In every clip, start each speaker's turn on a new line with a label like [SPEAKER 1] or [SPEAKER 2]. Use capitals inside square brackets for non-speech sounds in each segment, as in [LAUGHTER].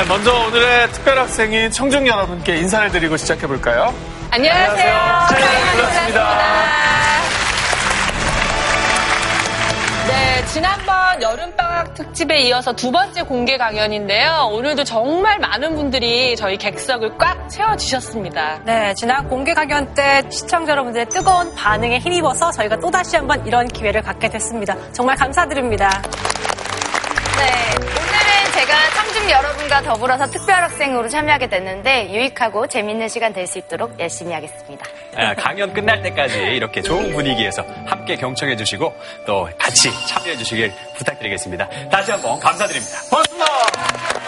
[SPEAKER 1] 네, 먼저 오늘의 특별 학생인 청중 여러분께 인사를 드리고 시작해 볼까요?
[SPEAKER 2] 안녕하세요.
[SPEAKER 1] 안녕하세요. 반갑습니다.
[SPEAKER 2] 네, 지난번 여름방학 특집에 이어서 두 번째 공개 강연인데요. 오늘도 정말 많은 분들이 저희 객석을 꽉 채워주셨습니다.
[SPEAKER 3] 네, 지난 공개 강연 때 시청자 여러분들의 뜨거운 반응에 힘입어서 저희가 또다시 한번 이런 기회를 갖게 됐습니다. 정말 감사드립니다.
[SPEAKER 4] 네, 제가 청중 여러분과 더불어서 특별학생으로 참여하게 됐는데 유익하고 재밌는 시간 될 수 있도록 열심히 하겠습니다.
[SPEAKER 5] 아, 강연 끝날 때까지 이렇게 좋은 분위기에서 함께 경청해 주시고 또 같이 참여해 주시길 부탁드리겠습니다. 다시 한번 감사드립니다.
[SPEAKER 1] 고맙습니다.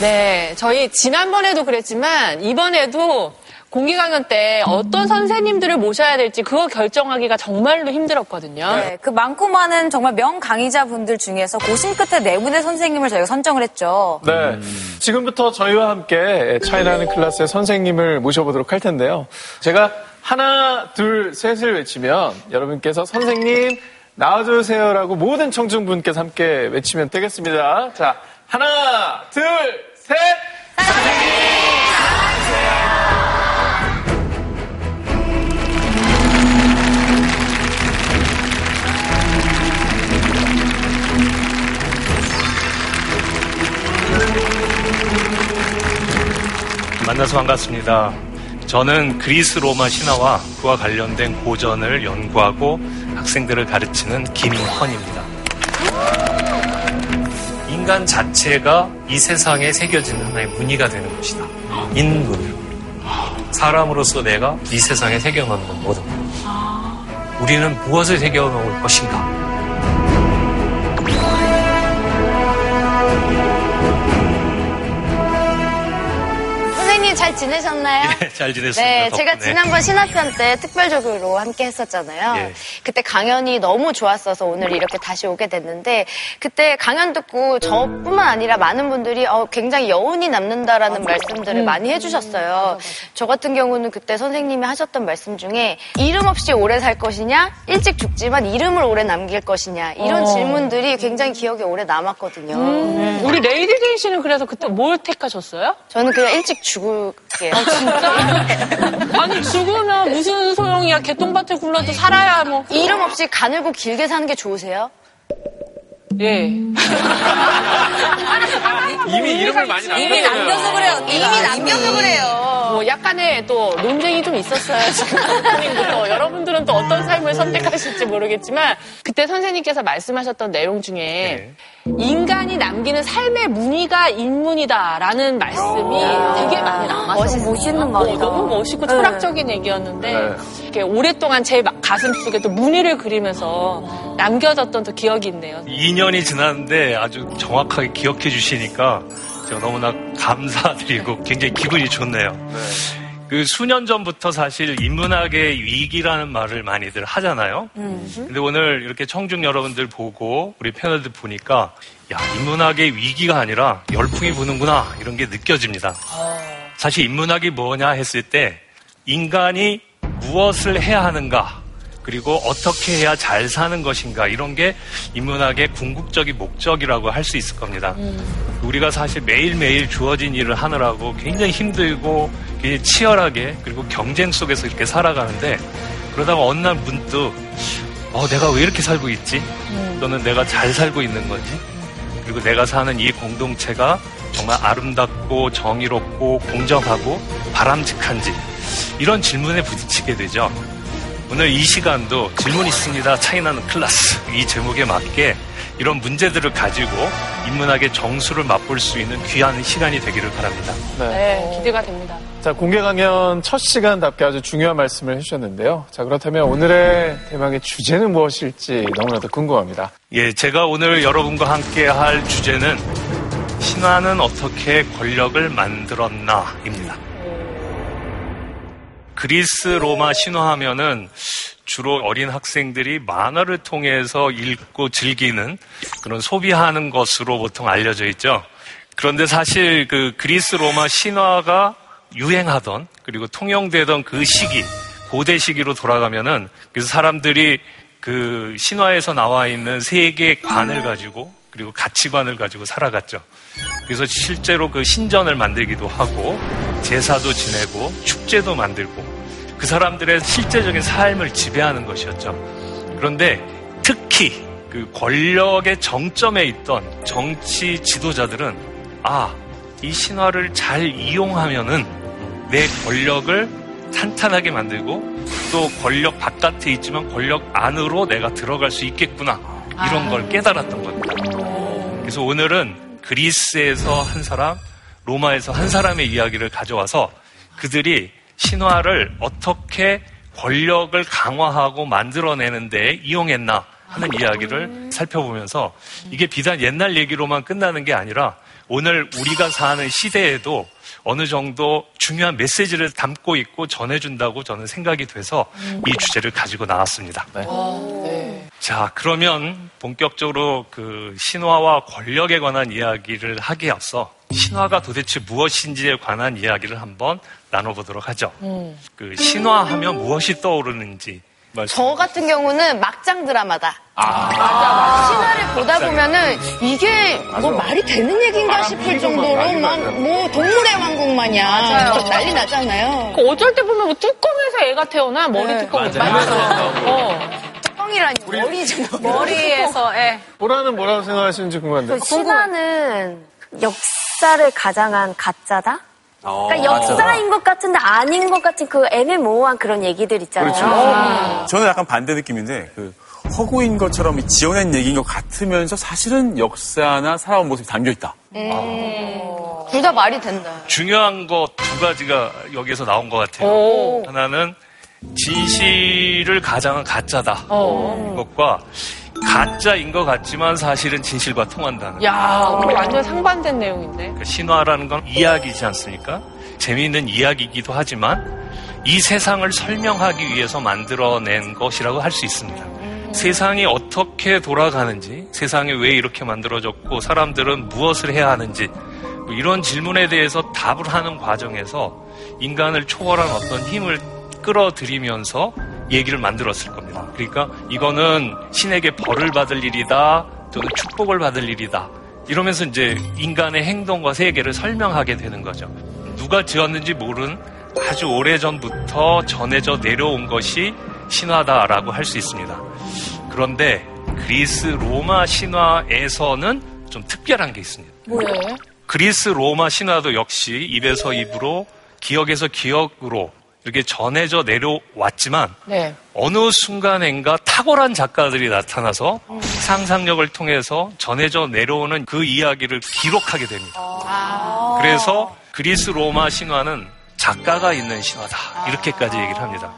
[SPEAKER 2] 네, 저희 지난번에도 그랬지만 이번에도 공개 강연 때 어떤 선생님들을 모셔야 될지 그거 결정하기가 정말로 힘들었거든요.
[SPEAKER 4] 네, 그 많고 많은 정말 명 강의자분들 중에서 고심 끝에 네 분의 선생님을 저희가 선정을 했죠.
[SPEAKER 1] 네. 지금부터 저희와 함께 차이나는 클래스의 선생님을 모셔보도록 할 텐데요. 제가 하나, 둘, 셋을 외치면 여러분께서 선생님 나와주세요라고 모든 청중분께서 함께 외치면 되겠습니다. 자, 하나, 둘, 셋!
[SPEAKER 6] 만나서 반갑습니다. 저는 그리스 로마 신화와 그와 관련된 고전을 연구하고 학생들을 가르치는 김헌입니다. 인간 자체가 이 세상에 새겨지는 하나의 무늬가 되는 것이다. 인문. 사람으로서 내가 이 세상에 새겨놓는 모든 것. 우리는 무엇을 새겨놓을 것인가?
[SPEAKER 4] 지내셨나요? [LAUGHS]
[SPEAKER 6] 예, 잘 지냈습니다.
[SPEAKER 4] 네, 제가
[SPEAKER 6] 덕분에.
[SPEAKER 4] 지난번 신화편 때 특별적으로 함께 했었잖아요.
[SPEAKER 6] 예.
[SPEAKER 4] 그때 강연이 너무 좋았어서 오늘 이렇게 다시 오게 됐는데 그때 강연 듣고 저뿐만 아니라 많은 분들이 어, 굉장히 여운이 남는다라는 말씀들을 많이 해주셨어요. 저 같은 경우는 그때 선생님이 하셨던 말씀 중에 이름 없이 오래 살 것이냐, 일찍 죽지만 이름을 오래 남길 것이냐 이런
[SPEAKER 2] 어.
[SPEAKER 4] 질문들이 굉장히 기억에 오래 남았거든요.
[SPEAKER 2] 음, 우리 레이디 제인 씨는 그래서 그때 뭘 택하셨어요?
[SPEAKER 4] 저는 그냥 일찍 죽을 게요. [LAUGHS]
[SPEAKER 2] 아니 죽으면 무슨 소용이야? 개똥밭에 굴러도 살아야 뭐.
[SPEAKER 4] 이름 없이 가늘고 길게 사는 게 좋으세요?
[SPEAKER 2] 예. [LAUGHS]
[SPEAKER 1] 이미 이름을 많이
[SPEAKER 4] 이미 남겨서 그래요. 이미 남겨서 그래요.
[SPEAKER 2] 뭐 약간의 또 논쟁이 좀 있었어요. 지금 오프닝부터 여러분들은 또 어떤 삶을 선택하실지 모르겠지만 그때 선생님께서 말씀하셨던 내용 중에 인간이 남기는 삶의 무늬가 인문이다라는 말씀이 되게 많이 남았어요.
[SPEAKER 4] 멋있- 멋있는 말이다.
[SPEAKER 2] 너무 멋있고 철학적인 얘기였는데
[SPEAKER 1] 네.
[SPEAKER 2] 이렇게 오랫동안 제 가슴 속에 또 무늬를 그리면서 남겨졌던 또 기억이 있네요.
[SPEAKER 6] 2년이 지났는데 아주 정확하게 기억해 주시니까 제가 너무나 감사드리고 굉장히 기분이 좋네요. 그 수년 전부터 사실 인문학의 위기라는 말을 많이들 하잖아요. 근데 오늘 이렇게 청중 여러분들 보고 우리 패널들 보니까 야, 인문학의 위기가 아니라 열풍이 부는구나 이런 게 느껴집니다. 사실 인문학이 뭐냐 했을 때 인간이 무엇을 해야 하는가 그리고 어떻게 해야 잘 사는 것인가 이런 게 인문학의 궁극적인 목적이라고 할 수 있을 겁니다. 우리가 사실 매일매일 주어진 일을 하느라고 굉장히 힘들고 굉장히 치열하게 그리고 경쟁 속에서 이렇게 살아가는데 그러다가 어느 날 문득 어, 내가 왜 이렇게 살고 있지? 또는 내가 잘 살고 있는 거지? 그리고 내가 사는 이 공동체가 정말 아름답고 정의롭고 공정하고 바람직한지 이런 질문에 부딪히게 되죠. 오늘 이 시간도 질문 있습니다. 차이나는 클래스 이 제목에 맞게 이런 문제들을 가지고 인문학의 정수를 맛볼 수 있는 귀한 시간이 되기를 바랍니다.
[SPEAKER 1] 네.
[SPEAKER 2] 네, 기대가 됩니다.
[SPEAKER 1] 자, 공개 강연 첫 시간답게 아주 중요한 말씀을 해주셨는데요. 자, 그렇다면 오늘의 대망의 주제는 무엇일지 너무나도 궁금합니다.
[SPEAKER 6] 예, 제가 오늘 여러분과 함께 할 주제는 신화는 어떻게 권력을 만들었나입니다. 그리스 로마 신화하면은 주로 어린 학생들이 만화를 통해서 읽고 즐기는 그런 소비하는 것으로 보통 알려져 있죠. 그런데 사실 그 그리스 로마 신화가 유행하던 그리고 통용되던 그 시기, 고대 시기로 돌아가면은 그래서 사람들이 그 신화에서 나와 있는 세계관을 가지고 그리고 가치관을 가지고 살아갔죠. 그래서 실제로 그 신전을 만들기도 하고 제사도 지내고 축제도 만들고 그 사람들의 실제적인 삶을 지배하는 것이었죠. 그런데 특히 그 권력의 정점에 있던 정치 지도자들은 아, 이 신화를 잘 이용하면은 내 권력을 탄탄하게 만들고 또 권력 바깥에 있지만 권력 안으로 내가 들어갈 수 있겠구나. 이런 걸 깨달았던 겁니다. 그래서 오늘은 그리스에서 한 사람, 로마에서 한 사람의 이야기를 가져와서 그들이 신화를 어떻게 권력을 강화하고 만들어내는 데 이용했나 하는 이야기를 살펴보면서 이게 비단 옛날 얘기로만 끝나는 게 아니라 오늘 우리가 사는 시대에도 어느 정도 중요한 메시지를 담고 있고 전해준다고 저는 생각이 돼서 이 주제를 가지고 나왔습니다. 자, 그러면 본격적으로 그 신화와 권력에 관한 이야기를 하기에 앞서 신화가 도대체 무엇인지에 관한 이야기를 한번 나눠보도록 하죠. 그 신화 하면 무엇이 떠오르는지.
[SPEAKER 4] 저 같은 경우는 막장 드라마다. 신화를 보다 보면은 이게 뭐 말이 되는 얘기인가 싶을 정도로 막뭐 동물의 왕국 마냥 난리 나잖아요.
[SPEAKER 2] 그 어쩔 때 보면 뭐 뚜껑에서 애가 태어나 머리 뚜껑 맞아. 어.
[SPEAKER 4] 뚜껑이라니 머리죠. [LAUGHS] [LAUGHS]
[SPEAKER 3] 머리에서 예.
[SPEAKER 1] 보라는 뭐라고 생각하시는지 궁금한데.
[SPEAKER 7] 그 신화는 역사를 가장한 가짜다? 그러니까 역사인 것 같은데 아닌 것 같은 그 애매모호한 그런 얘기들 있잖아요.
[SPEAKER 8] 그렇죠. 저는 약간 반대 느낌인데 그 허구인 것처럼 지어낸 얘기인 것 같으면서 사실은 역사나 살아온 모습이 담겨 있다.
[SPEAKER 4] 둘다 말이 된다.
[SPEAKER 6] 중요한 거 두 가지가 여기에서 나온 것 같아요.
[SPEAKER 2] 오.
[SPEAKER 6] 하나는 진실을 가장한 가짜다.
[SPEAKER 2] 어.
[SPEAKER 6] 것과 가짜인 것 같지만 사실은 진실과 통한다는.
[SPEAKER 2] 야, 그거 완전 상반된 내용인데.
[SPEAKER 6] 그 신화라는 건 이야기지 않습니까? 재미있는 이야기이기도 하지만 이 세상을 설명하기 위해서 만들어낸 것이라고 할 수 있습니다. 세상이 어떻게 돌아가는지, 세상이 왜 이렇게 만들어졌고, 사람들은 무엇을 해야 하는지, 뭐 이런 질문에 대해서 답을 하는 과정에서 인간을 초월한 어떤 힘을 끌어들이면서 얘기를 만들었을 겁니다. 그러니까 이거는 신에게 벌을 받을 일이다, 또는 축복을 받을 일이다. 이러면서 이제 인간의 행동과 세계를 설명하게 되는 거죠. 누가 지었는지 모른 아주 오래 전부터 전해져 내려온 것이 신화다라고 할 수 있습니다. 그런데 그리스 로마 신화에서는 좀 특별한 게 있습니다.
[SPEAKER 2] 뭐예요?
[SPEAKER 6] 그리스 로마 신화도 역시 입에서 입으로 기억에서 기억으로 이렇게 전해져 내려왔지만
[SPEAKER 2] 네.
[SPEAKER 6] 어느 순간엔가 탁월한 작가들이 나타나서 상상력을 통해서 전해져 내려오는 그 이야기를 기록하게 됩니다. 그래서 그리스 로마 신화는 작가가 있는 신화다. 이렇게까지 얘기를 합니다.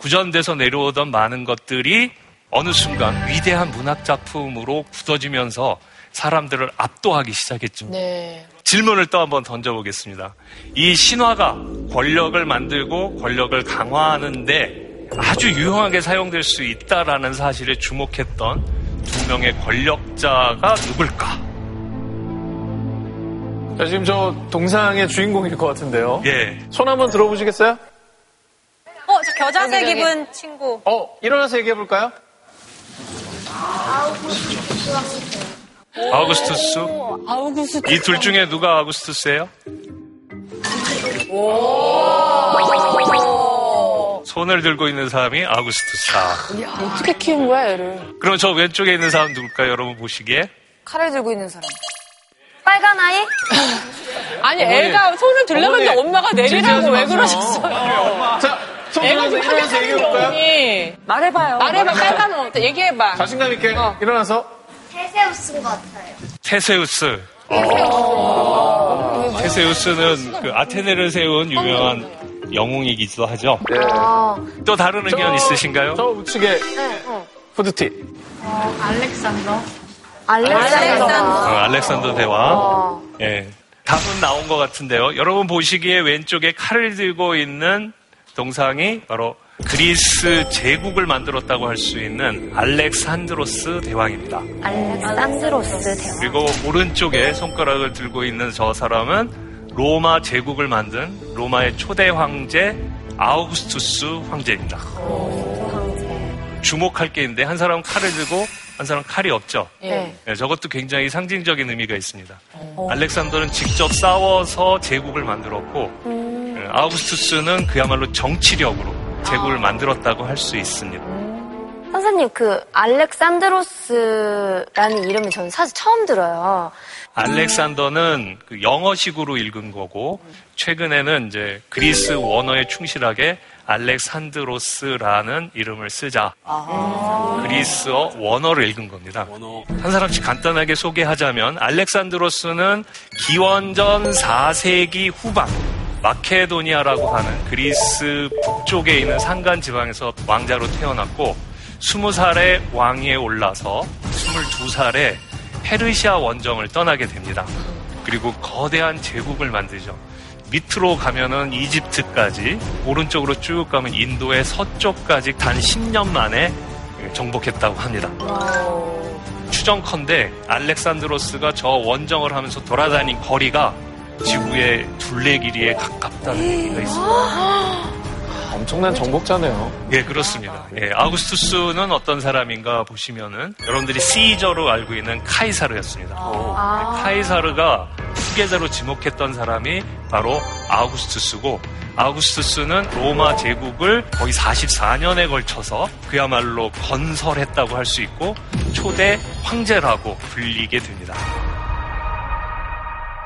[SPEAKER 6] 구전돼서 내려오던 많은 것들이 어느 순간 위대한 문학 작품으로 굳어지면서 사람들을 압도하기 시작했죠.
[SPEAKER 2] 네.
[SPEAKER 6] 질문을 또 한번 던져보겠습니다. 이 신화가 권력을 만들고 권력을 강화하는데 아주 유용하게 사용될 수 있다라는 사실에 주목했던 두 명의 권력자가 누굴까?
[SPEAKER 1] 자, 지금 저 동상의 주인공일 것 같은데요.
[SPEAKER 6] 예.
[SPEAKER 1] 손 한번 들어보시겠어요?
[SPEAKER 3] 어, 저 겨자색 입은 친구.
[SPEAKER 1] 어, 일어나서 얘기해볼까요?
[SPEAKER 6] 아우 구스투스?
[SPEAKER 2] 아우구스.
[SPEAKER 6] 이 둘 중에 누가 아우구스투스예요? 손을 들고 있는 사람이 아우구스투스다.
[SPEAKER 2] 어떻게 키운 거야, 얘를?
[SPEAKER 6] 그럼 저 왼쪽에 있는 사람 누굴까요? 여러분 보시기에?
[SPEAKER 4] 칼을 들고 있는 사람.
[SPEAKER 7] 빨간 아이?
[SPEAKER 2] 아니, 애가 손을 들려는데
[SPEAKER 1] 어머니,
[SPEAKER 2] 엄마가 내리라고 왜. 그러셨어요?
[SPEAKER 1] 자, 손
[SPEAKER 2] 애가 좀
[SPEAKER 1] 일어나서
[SPEAKER 2] 하겠다는 게
[SPEAKER 1] 얘기해볼까요?
[SPEAKER 2] 언니.
[SPEAKER 3] 말해봐요.
[SPEAKER 2] 말해봐, 빨간 옷. 얘기해봐.
[SPEAKER 1] 자신감 있게 일어나서.
[SPEAKER 7] 테세우스인 것 같아요.
[SPEAKER 6] 테세우스. 테세우스는 그 아테네를 세운 유명한 영웅이기도 하죠.
[SPEAKER 1] 네.
[SPEAKER 6] 또 다른 의견 있으신가요?
[SPEAKER 1] 저 우측에 후드티.
[SPEAKER 7] 알렉산더.
[SPEAKER 6] 어, 알렉산더 대왕. 예. 답은 나온 것 같은데요. 여러분 보시기에 왼쪽에 칼을 들고 있는 동상이 바로 그리스 제국을 만들었다고 할 수 있는 알렉산드로스 대왕입니다.
[SPEAKER 7] 알렉산드로스 대왕.
[SPEAKER 6] 그리고 오른쪽에 손가락을 들고 있는 저 사람은 로마 제국을 만든 로마의 초대 황제 아우구스투스 황제입니다. 주목할 게 있는데 한 사람은 칼을 들고 한 사람은 칼이 없죠.
[SPEAKER 7] 네.
[SPEAKER 6] 네, 저것도 굉장히 상징적인 의미가 있습니다. 알렉산더는 직접 싸워서 제국을 만들었고 네, 아우구스투스는 그야말로 정치력으로 제국을 만들었다고 할 수 있습니다.
[SPEAKER 7] 선생님, 그, 알렉산드로스라는 이름은 저는 사실 처음 들어요.
[SPEAKER 6] 알렉산더는 그 영어식으로 읽은 거고 최근에는 이제 그리스 원어에 충실하게 알렉산드로스라는 이름을 쓰자. 그리스어 원어를 읽은 겁니다. 한 사람씩 간단하게 소개하자면 알렉산드로스는 기원전 4세기 후반 마케도니아라고 하는 그리스 북쪽에 있는 산간 지방에서 왕자로 태어났고 20살에 왕위에 올라서 22살에 페르시아 원정을 떠나게 됩니다. 그리고 거대한 제국을 만들죠. 밑으로 가면은 이집트까지, 오른쪽으로 쭉 가면 인도의 서쪽까지 단 10년 만에 정복했다고 합니다. 추정컨대 알렉산드로스가 저 원정을 하면서 돌아다닌 거리가 지구의 둘레 길이에 가깝다는 얘기가 있습니다.
[SPEAKER 1] 엄청난 정복자네요.
[SPEAKER 6] 예, 그렇습니다. 예, 아우구스투스는 어떤 사람인가 보시면은 여러분들이 시저로 알고 있는 카이사르였습니다. 네, 카이사르가 후계자로 지목했던 사람이 바로 아우구스투스고 아우구스투스는 로마 제국을 거의 44년에 걸쳐서 그야말로 건설했다고 할 수 있고 초대 황제라고 불리게 됩니다.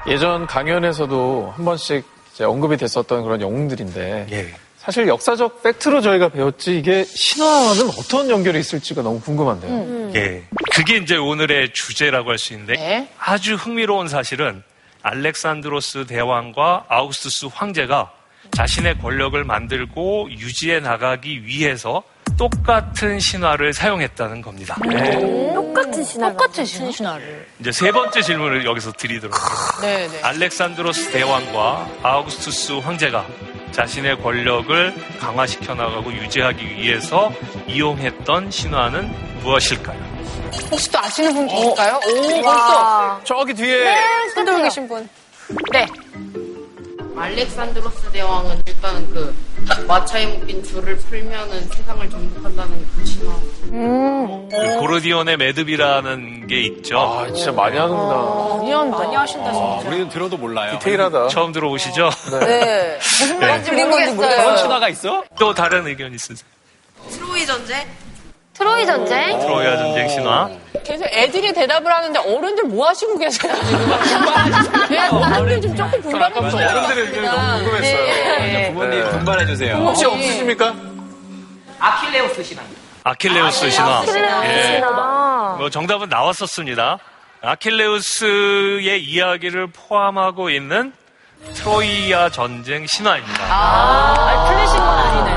[SPEAKER 1] 예전 강연에서도 한 번씩 이제 언급이 됐었던 그런 영웅들인데
[SPEAKER 6] 예.
[SPEAKER 1] 사실 역사적 팩트로 저희가 배웠지 이게 신화와는 어떤 연결이 있을지가 너무 궁금한데요.
[SPEAKER 6] 예. 그게 이제 오늘의 주제라고 할 수 있는데
[SPEAKER 2] 네.
[SPEAKER 6] 아주 흥미로운 사실은 알렉산드로스 대왕과 아우구스투스 황제가 자신의 권력을 만들고 유지해 나가기 위해서 똑같은 신화를 사용했다는 겁니다.
[SPEAKER 7] 똑같은 신화.
[SPEAKER 2] 똑같은 신화를.
[SPEAKER 6] 이제 세 번째 질문을 여기서 드리도록 하겠습니다.
[SPEAKER 2] 네, 네.
[SPEAKER 6] 알렉산드로스 대왕과 아우구스투스 황제가 자신의 권력을 강화시켜 나가고 유지하기 위해서 이용했던 신화는 무엇일까요?
[SPEAKER 2] 혹시 또 아시는 분 계실까요? 오, 벌써.
[SPEAKER 7] 와.
[SPEAKER 1] 저기 뒤에
[SPEAKER 2] 손 들고 계신 분. 네.
[SPEAKER 9] 알렉산드로스 대왕은 일단 그 마차에 묶인 줄을 풀면은 세상을 정복한다는 그 신화.
[SPEAKER 6] 그 고르디온의 매듭이라는 게 있죠.
[SPEAKER 1] 아 진짜 많이 하는구나.
[SPEAKER 2] 많이 한다. 많이 하신다, 진짜.
[SPEAKER 5] 우리는 들어도 몰라요.
[SPEAKER 1] 디테일하다.
[SPEAKER 6] 처음 들어보시죠?
[SPEAKER 2] 네. 무슨 말인지 모르겠어요.
[SPEAKER 5] 그런 신화가 있어?
[SPEAKER 6] 또 다른 의견 있으세요?
[SPEAKER 9] 트로이 전쟁?
[SPEAKER 7] 트로이 전쟁?
[SPEAKER 6] 트로야 전쟁 신화.
[SPEAKER 2] 계속 애들이 대답을 하는데 어른들 뭐 하시고 계세요? [LAUGHS] 네, 어른들 좀 조금 분발해 주세요.
[SPEAKER 1] 어른들의 의견이 너무 궁금했어요.
[SPEAKER 2] 네.
[SPEAKER 5] 부모님
[SPEAKER 1] 네.
[SPEAKER 5] 분발해 주세요.
[SPEAKER 1] 혹시 없으십니까?
[SPEAKER 9] 아킬레우스 신화.
[SPEAKER 6] 아킬레우스 신화. 예.
[SPEAKER 7] 신화.
[SPEAKER 6] 뭐 정답은 나왔었습니다. 아킬레우스의 이야기를 포함하고 있는 트로이아 전쟁 신화입니다.
[SPEAKER 2] 아, 틀리신 건 아니네.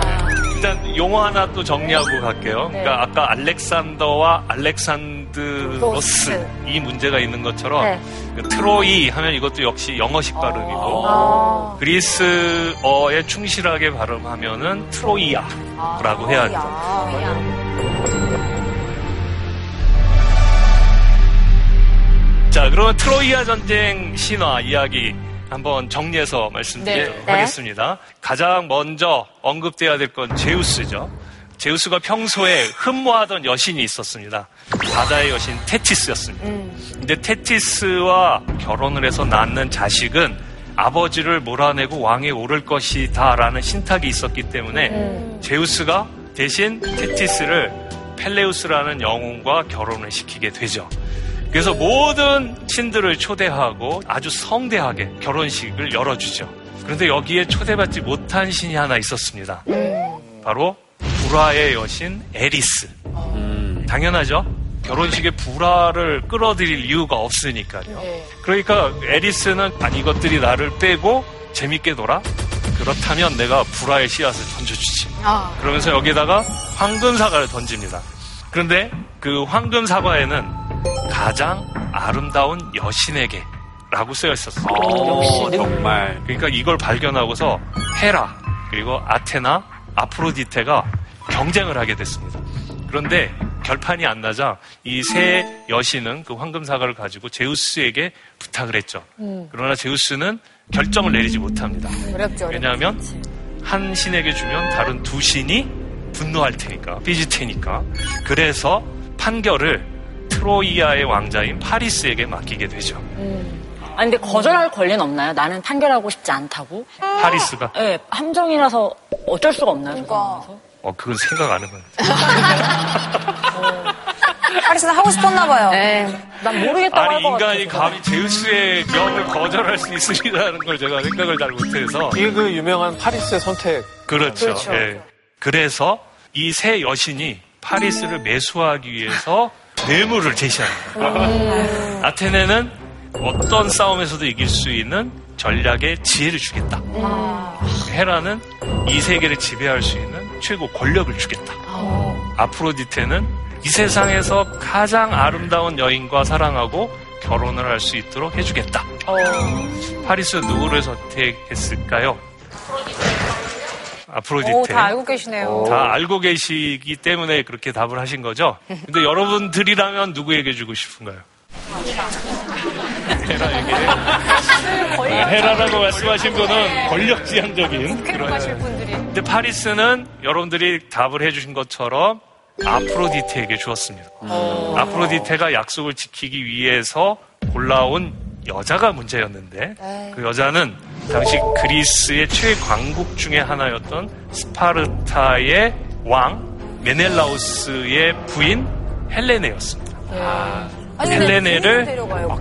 [SPEAKER 6] 일단 용어 하나 또 정리하고 갈게요. 그러니까 아까 알렉산더와 알렉산드로스 이 문제가 있는 것처럼
[SPEAKER 7] 네.
[SPEAKER 6] 그 트로이 하면 이것도 역시 영어식 발음이고
[SPEAKER 7] 아.
[SPEAKER 6] 그리스어에 충실하게 발음하면은 트로이아라고 해야 합니다. 자, 그러면 트로이아 전쟁 신화 이야기 한번 정리해서 말씀드리도록
[SPEAKER 7] 네.
[SPEAKER 6] 하겠습니다. 가장 먼저 언급돼야 될 건 제우스죠. 제우스가 평소에 흠모하던 여신이 있었습니다. 바다의 여신 테티스였습니다. 근데 테티스와 결혼을 해서 낳는 자식은 아버지를 몰아내고 왕에 오를 것이다라는 신탁이 있었기 때문에 제우스가 대신 테티스를 펠레우스라는 영웅과 결혼을 시키게 되죠. 그래서 모든 신들을 초대하고 아주 성대하게 결혼식을 열어주죠. 그런데 여기에 초대받지 못한 신이 하나 있었습니다. 바로 불화의 여신 에리스. 당연하죠. 결혼식에 불화를 끌어들일 이유가 없으니까요. 그러니까 에리스는 아니 이것들이 나를 빼고 재밌게 놀아? 그렇다면 내가 불화의 씨앗을 던져주지. 그러면서 여기다가 황금 사과를 던집니다. 그런데 그 황금 사과에는 가장 아름다운 여신에게 라고 쓰여 있었어요.
[SPEAKER 5] 어, 정말.
[SPEAKER 6] 그러니까 이걸 발견하고서 헤라, 그리고 아테나, 아프로디테가 경쟁을 하게 됐습니다. 그런데 결판이 안 나자 이 세 여신은 그 황금 사과를 가지고 제우스에게 부탁을 했죠.
[SPEAKER 2] 음.
[SPEAKER 6] 그러나 제우스는 결정을 내리지 못합니다.
[SPEAKER 4] 어렵죠.
[SPEAKER 6] 왜냐하면 한 신에게 주면 다른 두 신이 분노할 테니까, 삐질 테니까. 그래서 판결을 트로이아의 왕자인 파리스에게 맡기게 되죠.
[SPEAKER 10] 아니 근데 거절할 권리는 없나요? 나는 판결하고 싶지 않다고.
[SPEAKER 6] 파리스가?
[SPEAKER 10] 네, 함정이라서 어쩔 수가 없나요? 저 상황에서?
[SPEAKER 6] 어, 그건 생각 안 해봤는데.
[SPEAKER 3] 파리스는 하고 싶었나 봐요.
[SPEAKER 10] 난 모르겠다고
[SPEAKER 6] 아니,
[SPEAKER 10] 할것 같아요.
[SPEAKER 6] 인간이 감히 제우스의 명을 거절할 수 있으리라는 걸 제가 생각을 잘 못해서.
[SPEAKER 1] 이게 그 유명한 파리스의 선택.
[SPEAKER 6] 그렇죠.
[SPEAKER 1] 그렇죠.
[SPEAKER 6] 예. 그래서 이세 여신이 파리스를 매수하기 위해서 뇌물을 제시합니다. 아테네는 어떤 싸움에서도 이길 수 있는 전략의 지혜를 주겠다. 헤라는 이 세계를 지배할 수 있는 최고 권력을 주겠다. 아프로디테는 이 세상에서 가장 아름다운 여인과 사랑하고 결혼을 할 수 있도록 해주겠다. 파리스 누구를 선택했을까요? 아프로디테.
[SPEAKER 3] 오, 다 알고 계시네요.
[SPEAKER 6] 다 알고 계시기 때문에 그렇게 답을 하신 거죠? 근데 여러분들이라면 누구에게 주고 싶은가요? [LAUGHS] 헤라에게. 아, 헤라라고 말씀하신 분은 권력지향적인 그런.
[SPEAKER 3] 분들이.
[SPEAKER 6] 근데 파리스는 여러분들이 답을 해주신 것처럼 아프로디테에게 주었습니다. 아프로디테가 약속을 지키기 위해서 골라온 여자가 문제였는데 그 여자는 당시 그리스의 최광국 중의 하나였던 스파르타의 왕 메넬라우스의 부인 헬레네였습니다.
[SPEAKER 3] 아니, 근데
[SPEAKER 6] 헬레네를
[SPEAKER 3] 데려가요.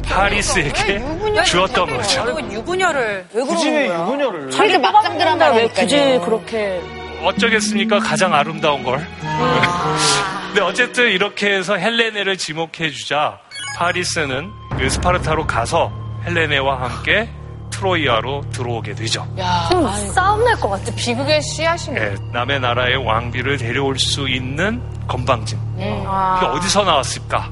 [SPEAKER 6] 주었던 거죠.
[SPEAKER 3] 유부녀를 왜
[SPEAKER 1] 굳이 왜 유부녀를.
[SPEAKER 4] 이렇게 막장 드라마
[SPEAKER 10] 왜 굳이 그렇게
[SPEAKER 6] 어쩌겠습니까? 가장 아름다운 걸. [LAUGHS] 근데 어쨌든 이렇게 해서 헬레네를 지목해 주자 파리스는 그 스파르타로 가서 헬레네와 함께 트로이아로 들어오게 되죠.
[SPEAKER 2] 야,
[SPEAKER 7] 좀
[SPEAKER 2] 아니,
[SPEAKER 7] 싸움 날 것 같아.
[SPEAKER 2] 비극의 씨앗이네.
[SPEAKER 6] 예, 남의 나라의 왕비를 데려올 수 있는 건방진.
[SPEAKER 2] 음.
[SPEAKER 6] 그게 어디서 나왔을까?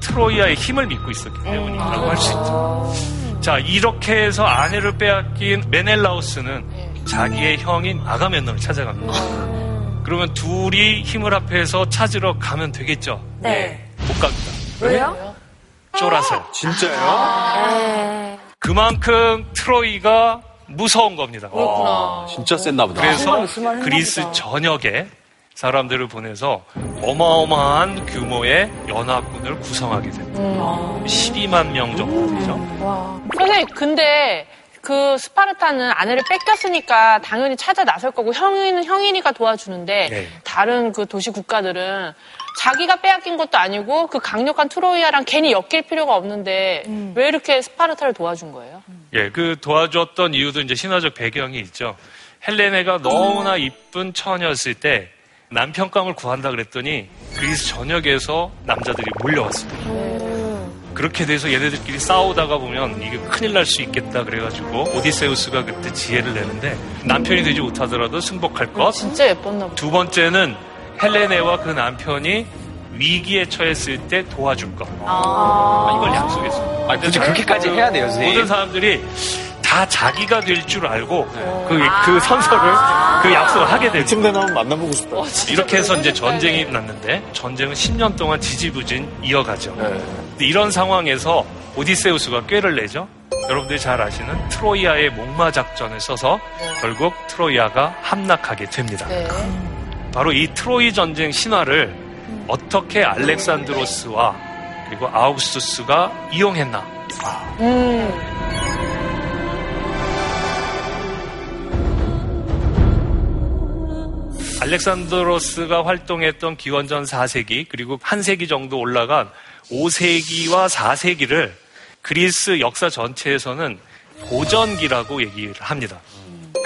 [SPEAKER 6] 트로이아의 힘을 믿고 있었기 때문이라고 할수 있죠. 자, 이렇게 해서 아내를 빼앗긴 메넬라우스는 자기의 형인 아가멤논을 찾아갑니다. 그러면 둘이 힘을 합해서 찾으러 가면 되겠죠?
[SPEAKER 3] 네.
[SPEAKER 6] 못 갑니다.
[SPEAKER 7] 왜요?
[SPEAKER 6] 쫄아서요.
[SPEAKER 1] 진짜요?
[SPEAKER 6] 그만큼 트로이가 무서운 겁니다.
[SPEAKER 2] 그렇구나.
[SPEAKER 5] 진짜 셌나 보다.
[SPEAKER 6] 그래서 그리스. 전역에 사람들을 보내서 어마어마한 규모의 연합군을 구성하게 됩니다. 12만 명 정도 되죠.
[SPEAKER 2] 선생님, 근데 그 스파르타는 아내를 뺏겼으니까 당연히 찾아 나설 거고 형인, 형이니까 도와주는데
[SPEAKER 6] 네.
[SPEAKER 2] 다른 그 도시 국가들은 자기가 빼앗긴 것도 아니고 그 강력한 트로이아랑 괜히 엮일 필요가 없는데 왜 이렇게 스파르타를 도와준 거예요?
[SPEAKER 6] 예, 그 도와줬던 이유도 이제 신화적 배경이 있죠. 헬레네가 너무나 이쁜 처녀였을 때 남편감을 구한다 그랬더니 그리스 전역에서 남자들이 몰려왔습니다. 그렇게 돼서 얘네들끼리 싸우다가 보면 이게 큰일 날 수 있겠다 그래가지고 오디세우스가 그때 지혜를 내는데 남편이 되지 못하더라도 승복할 것.
[SPEAKER 2] 진짜 예뻤나 보다.
[SPEAKER 6] 두 번째는 헬레네와 그 남편이 위기에 처했을 때 도와줄 것. 이걸 약속했어요.
[SPEAKER 5] 아니, 굳이 그렇게까지 해야 돼요, 선생님?
[SPEAKER 6] 모든 사람들이 다 자기가 될 줄 알고 그, 그 선서를 그 약속을 하게 되죠.
[SPEAKER 1] 이쯤 되면 만나보고 싶다.
[SPEAKER 6] 이렇게 해서 이제 전쟁이 났는데 전쟁은 10년 동안 지지부진 이어가죠.
[SPEAKER 1] 네.
[SPEAKER 6] 이런 상황에서 오디세우스가 꾀를 내죠. 여러분들이 잘 아시는 트로이아의 목마 작전을 써서 결국 트로이아가 함락하게 됩니다.
[SPEAKER 2] 네.
[SPEAKER 6] 바로 이 트로이 전쟁 신화를 어떻게 알렉산드로스와 그리고 아우구스투스가 이용했나? 알렉산드로스가 활동했던 기원전 4세기 그리고 한 세기 정도 올라간 5세기와 4세기를 그리스 역사 전체에서는 고전기라고 얘기를 합니다.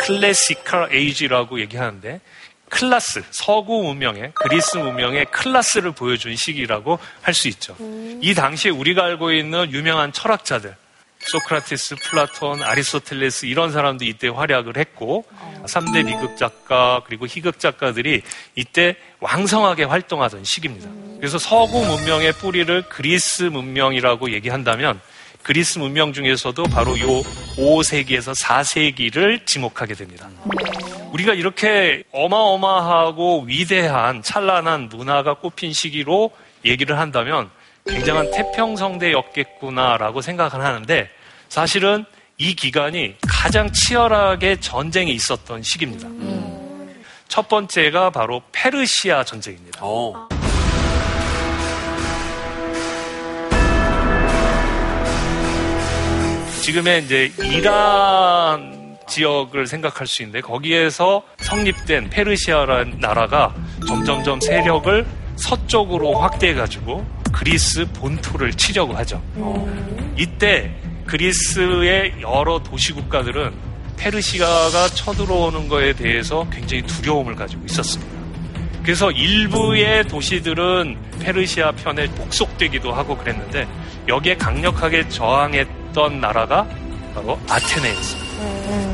[SPEAKER 6] classical age라고 얘기하는데 클라스, 서구 문명의 그리스 문명의 클라스를 보여준 시기라고 할 수 있죠. 이 당시에 우리가 알고 있는 유명한 철학자들 소크라테스, 플라톤, 아리스토텔레스 이런 사람도 이때 활약을 했고 3대 비극 작가 그리고 희극 작가들이 이때 왕성하게 활동하던 시기입니다. 그래서 서구 문명의 뿌리를 그리스 문명이라고 얘기한다면 그리스 문명 중에서도 바로 요 5세기에서 4세기를 지목하게 됩니다. 우리가 이렇게 어마어마하고 위대한 찬란한 문화가 꽃핀 시기로 얘기를 한다면 굉장한 태평성대였겠구나라고 생각을 하는데 사실은 이 기간이 가장 치열하게 전쟁이 있었던 시기입니다. 첫 번째가 바로 페르시아 전쟁입니다. 지금의 이제 이란 지역을 생각할 수 있는데 거기에서 성립된 페르시아라는 나라가 점점점 세력을 서쪽으로 확대해가지고 그리스 본토를 치려고 하죠. 이때 그리스의 여러 도시 국가들은 페르시아가 쳐들어오는 것에 대해서 굉장히 두려움을 가지고 있었습니다. 그래서 일부의 도시들은 페르시아 편에 복속되기도 하고 그랬는데 여기에 강력하게 저항했던 나라가 바로 아테네였습니다.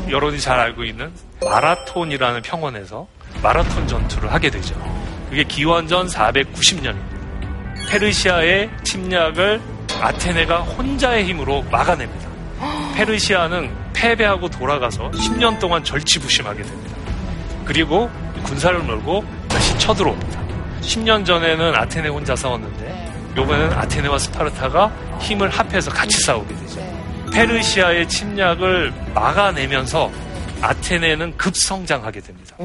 [SPEAKER 6] 여러분이 잘 알고 있는 마라톤이라는 평원에서 마라톤 전투를 하게 되죠. 그게 기원전 490년입니다. 페르시아의 침략을 아테네가 혼자의 힘으로 막아냅니다. 페르시아는 패배하고 돌아가서 10년 동안 절치부심하게 됩니다. 그리고 군사를 몰고 다시 쳐들어옵니다. 10년 전에는 아테네 혼자 싸웠는데 요번에는 아테네와 스파르타가 힘을 합해서 같이 싸우게 되죠. 페르시아의 침략을 막아내면서 아테네는 급성장하게 됩니다.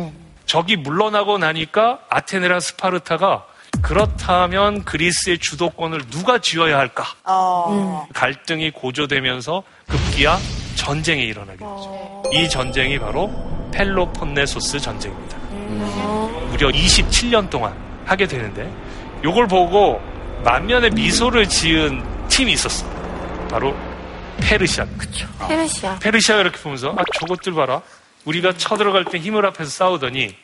[SPEAKER 6] 적이 물러나고 나니까 아테네랑 스파르타가 그렇다면 그리스의 주도권을 누가 쥐어야 할까? 갈등이 고조되면서 급기야 전쟁이 일어나게 되죠. 이 전쟁이 바로 펠로폰네소스 전쟁입니다. 무려 27년 동안 하게 되는데 이걸 보고 만면에 미소를 지은 팀이 있었어요. 바로 페르시아. 그쵸.
[SPEAKER 7] 페르시아.
[SPEAKER 6] 페르시아가 이렇게 보면서 아 저것들 봐라. 우리가 쳐들어갈 때 힘을 합해서 싸우더니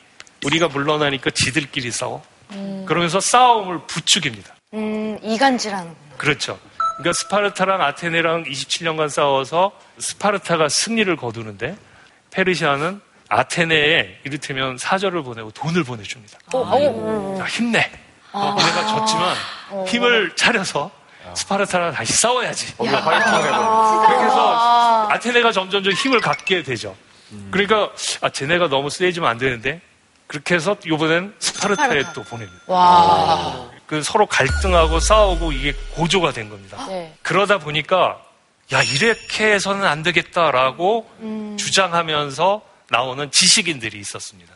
[SPEAKER 6] 우리가 물러나니까 지들끼리 싸워. 그러면서 싸움을 부추깁니다.
[SPEAKER 4] 음, 이간질하는.
[SPEAKER 6] 그렇죠. 그러니까 스파르타랑 아테네랑 27년간 싸워서 스파르타가 승리를 거두는데 페르시아는 아테네에 이를테면 사절을 보내고 돈을 보내줍니다. 자, 힘내. 내가 졌지만 힘을 차려서 스파르타랑 다시 싸워야지. 그렇게 해서 아테네가 점점 점 힘을 갖게 되죠. 그러니까 아, 쟤네가 너무 세지면 안 되는데 그렇게 해서 이번엔 스파르타에 또 보냅니다.
[SPEAKER 2] 와.
[SPEAKER 6] 그 서로 갈등하고 싸우고 이게 고조가 된 겁니다.
[SPEAKER 2] 네.
[SPEAKER 6] 그러다 보니까 야 이렇게 해서는 안 되겠다라고 주장하면서 나오는 지식인들이 있었습니다.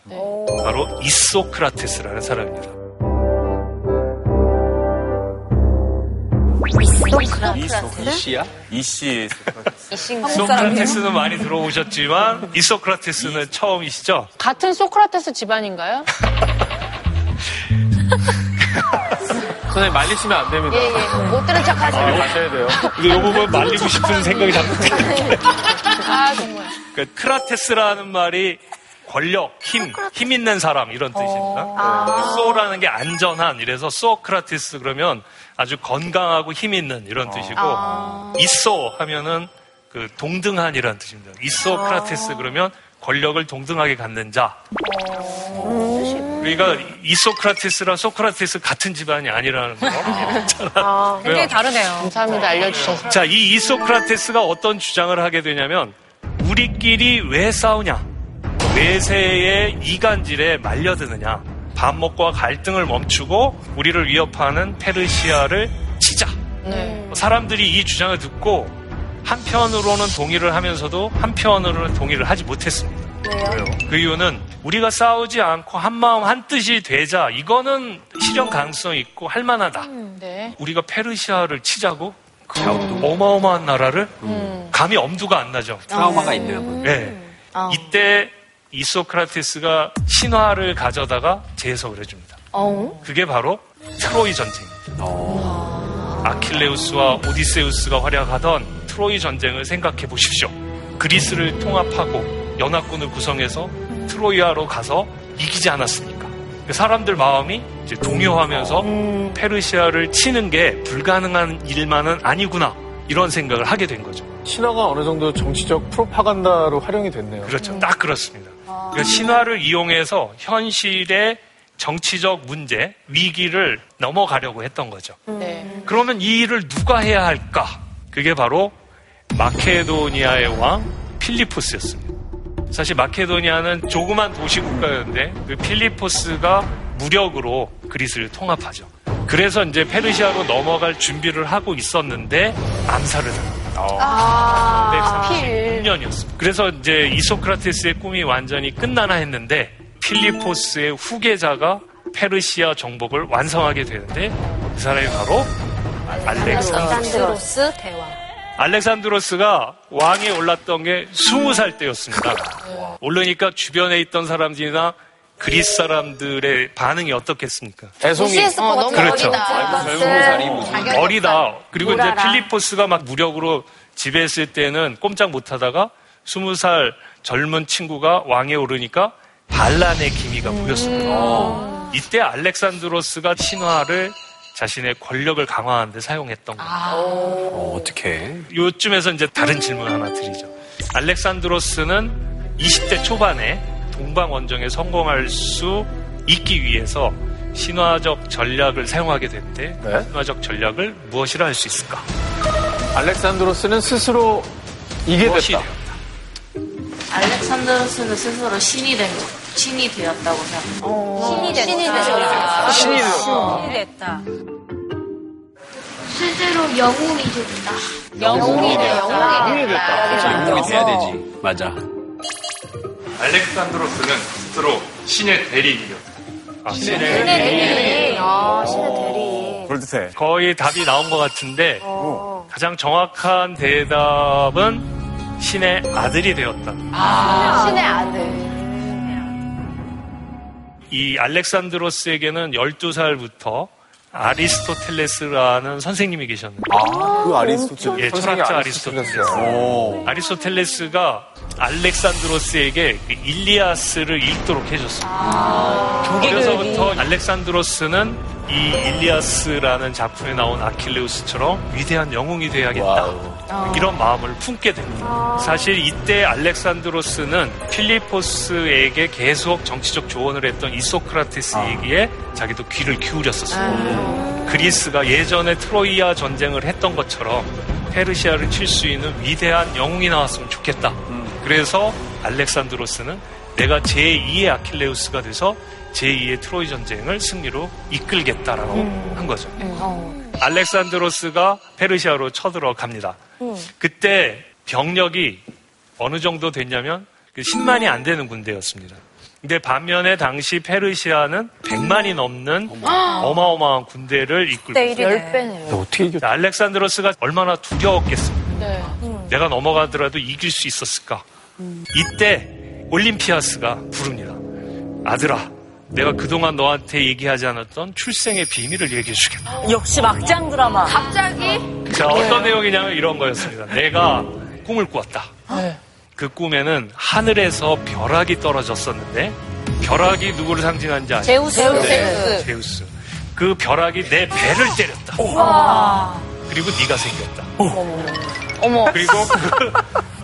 [SPEAKER 6] 바로 이소크라테스라는 사람입니다.
[SPEAKER 8] 이시의
[SPEAKER 6] 소크라테스는 많이 들어오셨지만 이소크라테스는 처음이시죠?
[SPEAKER 2] 같은 소크라테스 집안인가요?
[SPEAKER 1] 선생님 말리시면 안 됩니다.
[SPEAKER 4] 예, 예. 못 들은 척 하지.
[SPEAKER 1] 빨리 가셔야 돼요.
[SPEAKER 6] 근데 이 부분 말리고 싶은 생각이 자꾸
[SPEAKER 2] 아, 정말.
[SPEAKER 6] 그 크라테스라는 말이 권력, 힘, 힘 있는 사람 이런 뜻입니다. 소라는 게 안전한 이래서 소크라테스 그러면 아주 건강하고 힘 있는 이런 뜻이고 이소 하면은 그 동등한이라는 뜻입니다. 이소크라테스 그러면 권력을 동등하게 갖는 자. 그러니까 이소크라테스랑 소크라테스 같은 집안이 아니라는 거.
[SPEAKER 3] 아, 굉장히
[SPEAKER 6] 왜요?
[SPEAKER 3] 다르네요.
[SPEAKER 2] 감사합니다. 알려주셔서.
[SPEAKER 6] 자, 이 이소크라테스가 어떤 주장을 하게 되냐면 우리끼리 왜 싸우냐? 외세의 이간질에 말려드느냐? 반목과 갈등을 멈추고 우리를 위협하는 페르시아를 치자.
[SPEAKER 2] 네.
[SPEAKER 6] 사람들이 이 주장을 듣고 한편으로는 동의를 하면서도 한편으로는 동의를 하지 못했습니다. 왜요? 그 이유는 우리가 싸우지 않고 한 마음 한 뜻이 되자 이거는 실현 가능성 있고 할 만하다.
[SPEAKER 2] 네.
[SPEAKER 6] 우리가 페르시아를 치자고 그 어마어마한 나라를 감히 엄두가 안 나죠.
[SPEAKER 5] 트라우마가 분.
[SPEAKER 6] 네. 이때 이소크라테스가 신화를 가져다가 재해석을 해줍니다. 그게 바로 트로이 전쟁입니다. 아킬레우스와 오디세우스가 활약하던 트로이 전쟁을 생각해 보십시오. 그리스를 통합하고 연합군을 구성해서 트로이아로 가서 이기지 않았습니까? 사람들 마음이 이제 동요하면서 페르시아를 치는 게 불가능한 일만은 아니구나 이런 생각을 하게 된 거죠.
[SPEAKER 1] 신화가 어느 정도 정치적 프로파간다로 활용이 됐네요.
[SPEAKER 6] 그렇죠. 딱 그렇습니다. 그러니까 신화를 이용해서 현실의 정치적 문제, 위기를 넘어가려고 했던 거죠.
[SPEAKER 2] 네.
[SPEAKER 6] 그러면 이 일을 누가 해야 할까? 그게 바로 마케도니아의 왕 필리포스였습니다. 사실 마케도니아는 조그만 도시 국가였는데 그 필리포스가 무력으로 그리스를 통합하죠. 그래서 이제 페르시아로 넘어갈 준비를 하고 있었는데 암살을 당합니다.
[SPEAKER 4] 아, 필.
[SPEAKER 6] 6년이었습니다. 그래서 이제 이소크라테스의 꿈이 완전히 끝나나 했는데 필리포스의 후계자가 페르시아 정복을 완성하게 되는데 그 사람이 바로 알렉산드로스
[SPEAKER 3] 대왕.
[SPEAKER 6] 알렉산드로스가 왕에 올랐던 게 20살 때였습니다. [LAUGHS] 오르니까 주변에 있던 사람들이나 그리스 사람들의 반응이 어떻겠습니까?
[SPEAKER 4] 무시했을 것 같은
[SPEAKER 6] 그렇죠.
[SPEAKER 4] 어리다.
[SPEAKER 6] 어리다. 그리고 이제
[SPEAKER 7] 놀아라.
[SPEAKER 6] 필리포스가 막 무력으로 지배했을 때는 꼼짝 못하다가 20살 젊은 친구가 왕에 오르니까 반란의 기미가 보였습니다. 이때 알렉산드로스가 신화를 자신의 권력을 강화하는 데 사용했던 겁니다.
[SPEAKER 5] 어, 어떻게?
[SPEAKER 6] 요쯤에서 이제 다른 질문 하나 드리죠. 알렉산드로스는 20대 초반에 동방 원정에 성공할 수 있기 위해서 신화적 전략을 사용하게 됐는데
[SPEAKER 1] 네.
[SPEAKER 6] 신화적 전략을 무엇이라 할 수 있을까?
[SPEAKER 1] 알렉산드로스는 스스로 이게 됐다.
[SPEAKER 6] 되었다.
[SPEAKER 9] 알렉산드로스는 스스로 신이 된 거, 신이 되었다고 생각합니다.
[SPEAKER 4] 신이 됐다. 신이 됐다.
[SPEAKER 1] 신이 되었다.
[SPEAKER 3] 신이 됐다.
[SPEAKER 11] 실제로 영웅이 됐다.
[SPEAKER 4] 영웅이 됐다. 영웅이 됐다.
[SPEAKER 5] 영웅이 돼야 되지. 맞아.
[SPEAKER 6] 알렉산드로스는 스스로 신의 대리인이었다. 아, 신의
[SPEAKER 7] 신의 대리. 아, 신의 대리.
[SPEAKER 8] 그럴듯해.
[SPEAKER 6] 거의 답이 나온 것 같은데 가장 정확한 대답은 신의 아들이 되었다.
[SPEAKER 4] 신의 아들.
[SPEAKER 6] 이 알렉산드로스에게는 12살부터 아리스토텔레스라는 선생님이 계셨는데
[SPEAKER 8] 아, 그 아리스토텔레스.
[SPEAKER 6] 예, 철학자 아리스토텔레스.
[SPEAKER 8] 오.
[SPEAKER 6] 아리스토텔레스가 알렉산드로스에게 그 일리아스를 읽도록 해줬습니다. 그래서부터 알렉산드로스는 이 일리아스라는 작품에 나온 아킬레우스처럼 위대한 영웅이 돼야겠다. 이런 마음을 품게 됩니다. 사실 이때 알렉산드로스는 필리포스에게 계속 정치적 조언을 했던 이소크라테스 얘기에 자기도 귀를 기울였었습니다. 그리스가 예전에 트로이아 전쟁을 했던 것처럼 페르시아를 칠 수 있는 위대한 영웅이 나왔으면 좋겠다. 그래서 알렉산드로스는 내가 제2의 아킬레우스가 돼서 제2의 트로이 전쟁을 승리로 이끌겠다라고 한 거죠. 알렉산드로스가 페르시아로 쳐들어갑니다. 그때 병력이 어느 정도 됐냐면 그 10만이 안 되는 군대였습니다. 근데 반면에 당시 페르시아는 100만이 넘는 어마어마한 군대를 이끌고
[SPEAKER 3] 대
[SPEAKER 6] 있어요.
[SPEAKER 3] 1이네.
[SPEAKER 4] 10배네요.
[SPEAKER 1] 어떻게 이겼
[SPEAKER 6] 알렉산드로스가 얼마나 두려웠겠습니까?
[SPEAKER 2] 네.
[SPEAKER 6] 내가 넘어가더라도 이길 수 있었을까? 이때 올림피아스가 부릅니다. 아들아, 내가 그동안 너한테 얘기하지 않았던 출생의 비밀을 얘기해 주겠다.
[SPEAKER 10] 역시 막장 드라마.
[SPEAKER 4] 갑자기?
[SPEAKER 6] 자, 어떤 내용이냐면 이런 거였습니다. 내가 꿈을 꾸었다.
[SPEAKER 2] 네.
[SPEAKER 6] 그 꿈에는 하늘에서 벼락이 떨어졌었는데 벼락이 누구를 상징하는지 아시죠?
[SPEAKER 3] 제우스.
[SPEAKER 6] 네, 제우스. 그 벼락이 내 배를 때렸다. 그리고 네가 생겼다.
[SPEAKER 4] 어머.
[SPEAKER 6] 그리고 [LAUGHS] 그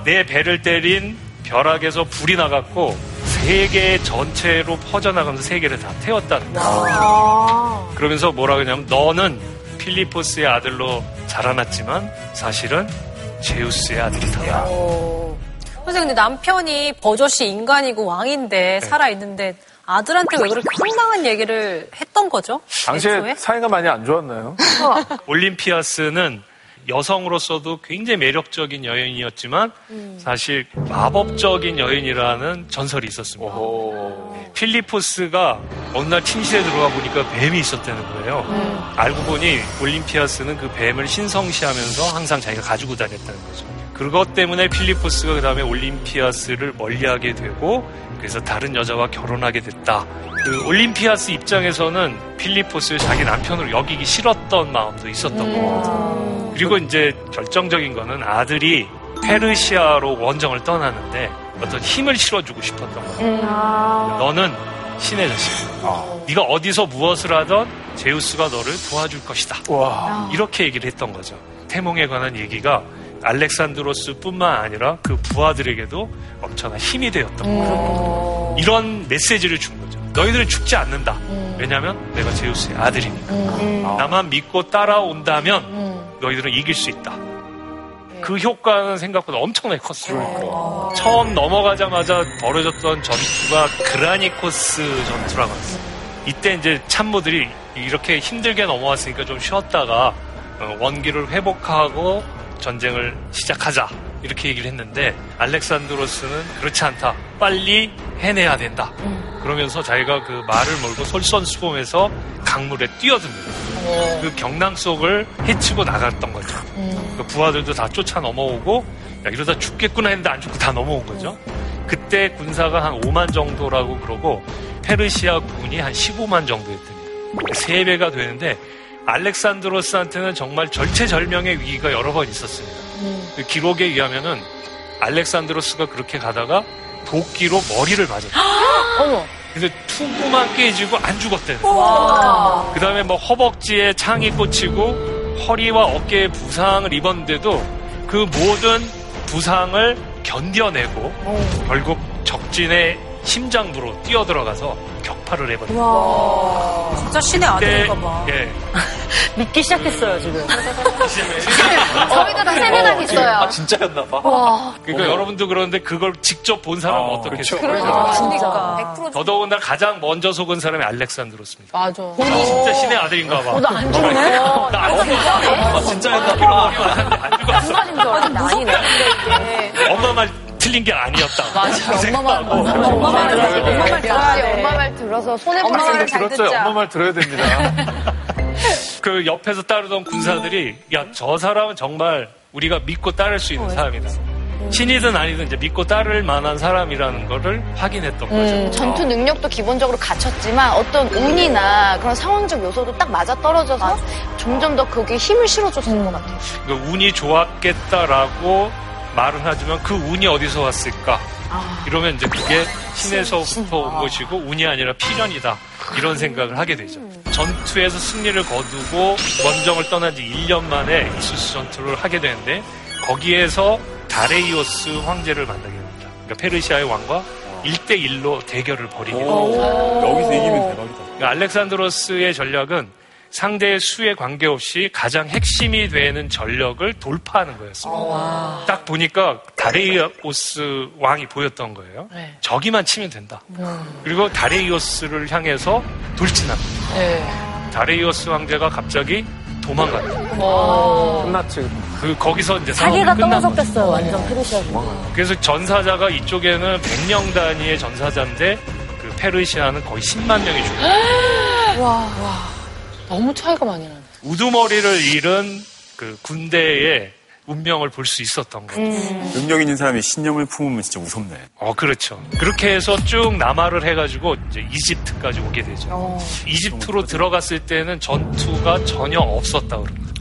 [SPEAKER 6] 내 배를 때린 벼락에서 불이 나갔고 세계 전체로 퍼져나가면서 세계를 다 태웠다는 거야. 그러면서 뭐라 그러냐면 너는 필리포스의 아들로 자라났지만 사실은 제우스의 아들이다.
[SPEAKER 3] 선생님, 근데 남편이 버젓이 인간이고 왕인데 살아있는데 아들한테 왜 그렇게 황당한 얘기를 했던 거죠?
[SPEAKER 1] 당시에
[SPEAKER 3] 애초에?
[SPEAKER 1] 사이가 많이 안 좋았나요?
[SPEAKER 6] 올림피아스는 여성으로서도 굉장히 매력적인 여인이었지만 사실 마법적인 여인이라는 전설이 있었습니다. 필리포스가 어느 날 침실에 들어가 보니까 뱀이 있었다는 거예요. 알고 보니 올림피아스는 그 뱀을 신성시하면서 항상 자기가 가지고 다녔다는 거죠. 그것 때문에 필리포스가 그 다음에 올림피아스를 멀리하게 되고 그래서 다른 여자와 결혼하게 됐다. 그 올림피아스 입장에서는 필리포스를 자기 남편으로 여기기 싫었던 마음도 있었던 겁니다. 그리고 이제 결정적인 거는 아들이 페르시아로 원정을 떠나는데 어떤 힘을 실어주고 싶었던 거예요. 너는 신의 자식이야. 네가 어디서 무엇을 하던 제우스가 너를 도와줄 것이다.
[SPEAKER 1] 와.
[SPEAKER 6] 이렇게 얘기를 했던 거죠. 태몽에 관한 얘기가 알렉산드로스뿐만 아니라 그 부하들에게도 엄청난 힘이 되었던 거예요. 이런 메시지를 준 거죠. 너희들은 죽지 않는다. 왜냐하면 내가 제우스의 아들이니까. 나만 믿고 따라온다면 너희들은 이길 수 있다. 그 효과는 생각보다 엄청나게 컸어요. 처음 넘어가자마자 벌어졌던 전투가 그라니코스 전투라고 했어요. 이때 이제 참모들이 이렇게 힘들게 넘어왔으니까 좀 쉬었다가 어, 원기를 회복하고 전쟁을 시작하자. 이렇게 얘기를 했는데 알렉산드로스는 그렇지 않다. 빨리 해내야 된다. 그러면서 자기가 그 말을 몰고 솔선수범해서 강물에 뛰어듭니다. 그 경랑 속을 헤치고 나갔던 거죠. 그 부하들도 다 쫓아 넘어오고 야, 이러다 죽겠구나 했는데 안 죽고 다 넘어온 거죠. 그때 군사가 한 5만 정도라고 그러고 페르시아 군이 한 15만 정도였답니다. 세 배가 되는데 알렉산드로스한테는 정말 절체절명의 위기가 여러 번 있었습니다. 그 기록에 의하면은 알렉산드로스가 그렇게 가다가 도끼로 머리를 맞았다. [GASPS]
[SPEAKER 2] 어머.
[SPEAKER 6] 근데 투구만 깨지고 안 죽었대요.
[SPEAKER 2] 와.
[SPEAKER 6] 그 다음에 뭐 허벅지에 창이 꽂히고 허리와 어깨에 부상을 입었는데도 그 모든 부상을 견뎌내고 결국 적진의 심장부로 뛰어들어가서 격파를 해버렸어요.
[SPEAKER 3] 와. 진짜 신의 아들인가 봐.
[SPEAKER 6] 예. [LAUGHS]
[SPEAKER 10] 믿기 시작했어요, 지금. [LAUGHS]
[SPEAKER 4] 저희도 다 세뇌당 있어요.
[SPEAKER 5] 아, 진짜였나 봐.
[SPEAKER 4] 와.
[SPEAKER 6] 그러니까 여러분도 그런데 그걸 직접 본 사람은 어, 떻게 했어요?
[SPEAKER 3] 그러니까.
[SPEAKER 6] 더더군다나 가장 먼저 속은 사람이 알렉산드로스입니다.
[SPEAKER 2] 맞아.
[SPEAKER 6] 아, 진짜 신의 아들인가 봐.
[SPEAKER 10] 나안 죽네?
[SPEAKER 6] 나안 죽었어.
[SPEAKER 5] 진짜였나
[SPEAKER 6] 봐.
[SPEAKER 10] 정말인 줄 알았는데 아니네.
[SPEAKER 6] 엄마 말 틀린 게 아니었다. [LAUGHS]
[SPEAKER 2] 맞아. 엄마 말,
[SPEAKER 6] 생각하고.
[SPEAKER 2] 엄마 말,
[SPEAKER 4] 엄마 말
[SPEAKER 2] 엄마 말 들어야 돼.
[SPEAKER 4] 엄마 말 들어서 손해
[SPEAKER 1] 엄마
[SPEAKER 4] 보는 말잘
[SPEAKER 1] 들었죠?
[SPEAKER 4] 듣자.
[SPEAKER 1] 엄마 말 들어야 됩니다. [LAUGHS]
[SPEAKER 6] 그 옆에서 따르던 군사들이 야 저 사람은 정말 우리가 믿고 따를 수 있는 사람이다. 신이든 아니든 이제 믿고 따를 만한 사람이라는 거를 확인했던 거죠.
[SPEAKER 4] 음, 전투 능력도 기본적으로 갖췄지만 어떤 운이나 그런 상황적 요소도 딱 맞아 떨어져서 점점 더 거기에 힘을 실어줬을 것 같아요.
[SPEAKER 6] 그 운이 좋았겠다라고 말은 하지만 그 운이 어디서 왔을까? 이러면 이제 그게 신에서부터 온 것이고 운이 아니라 필연이다. 이런 생각을 하게 되죠. 전투에서 승리를 거두고 원정을 떠난 지 1년 만에 이수스 전투를 하게 되는데 거기에서 다레이오스 황제를 만나게 됩니다. 그러니까 페르시아의 왕과 1대1로 대결을 벌이게 됩니다.
[SPEAKER 8] 여기서 이기면 대박이다.
[SPEAKER 6] 그러니까 알렉산드로스의 전략은 상대의 수에 관계없이 가장 핵심이 되는 전력을 돌파하는 거였습니다. 딱 보니까 다레이오스 왕이 보였던 거예요.
[SPEAKER 2] 네.
[SPEAKER 6] 저기만 치면 된다. 그리고 다레이오스를 향해서 돌진합니다.
[SPEAKER 2] 네.
[SPEAKER 6] 다레이오스 황제가 갑자기 도망갑니다.
[SPEAKER 2] 어.
[SPEAKER 1] 끝났지.
[SPEAKER 6] 그 거기서 이제
[SPEAKER 10] 사기가. 떠들썩했어요, 완전 페르시아.
[SPEAKER 6] 그래서 전사자가 이쪽에는 100명 단위의 전사자인데 그 페르시아는 거의 10만 명이 죽어요.
[SPEAKER 2] 와, 와. 너무 차이가 많이 나네.
[SPEAKER 6] 우두머리를 잃은 그 군대의 운명을 볼 수 있었던 거예요.
[SPEAKER 8] 능력 있는 사람이 신념을 품으면 진짜 무섭네.
[SPEAKER 6] 어, 그렇죠. 그렇게 해서 쭉 남하를 해가지고 이제 이집트까지 오게 되죠. 이집트로 들어갔을 때는 전투가 전혀 없었다 그럽니다.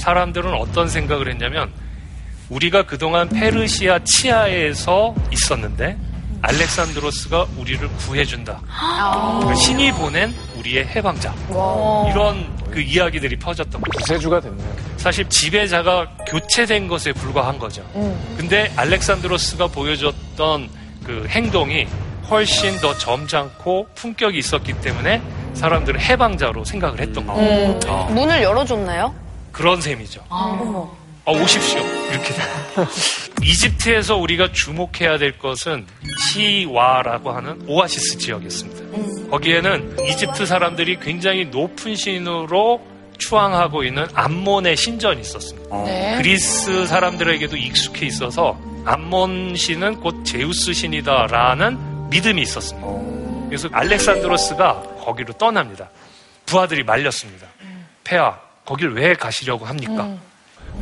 [SPEAKER 6] 사람들은 어떤 생각을 했냐면 우리가 그동안 페르시아 치하에서 있었는데 알렉산드로스가 우리를 구해준다. 그러니까 신이 보낸 우리의 해방자. 이런 그 이야기들이 퍼졌던 거죠.
[SPEAKER 1] 구세주가 됐네요.
[SPEAKER 6] 사실 지배자가 교체된 것에 불과한 거죠. 근데 알렉산드로스가 보여줬던 그 행동이 훨씬 더 점잖고 품격이 있었기 때문에 사람들은 해방자로 생각을 했던 거예요. 어,
[SPEAKER 4] 문을 열어줬나요?
[SPEAKER 6] 그런 셈이죠. 어, 오십시오. 이렇게. [LAUGHS] 이집트에서 우리가 주목해야 될 것은 시와라고 하는 오아시스 지역이었습니다. 거기에는 이집트 사람들이 굉장히 높은 신으로 추앙하고 있는 암몬의 신전이 있었습니다.
[SPEAKER 2] 네.
[SPEAKER 6] 그리스 사람들에게도 익숙해 있어서 암몬 신은 곧 제우스 신이다라는 믿음이 있었습니다. 그래서 알렉산드로스가 거기로 떠납니다. 부하들이 말렸습니다. 폐하, 거길 왜 가시려고 합니까?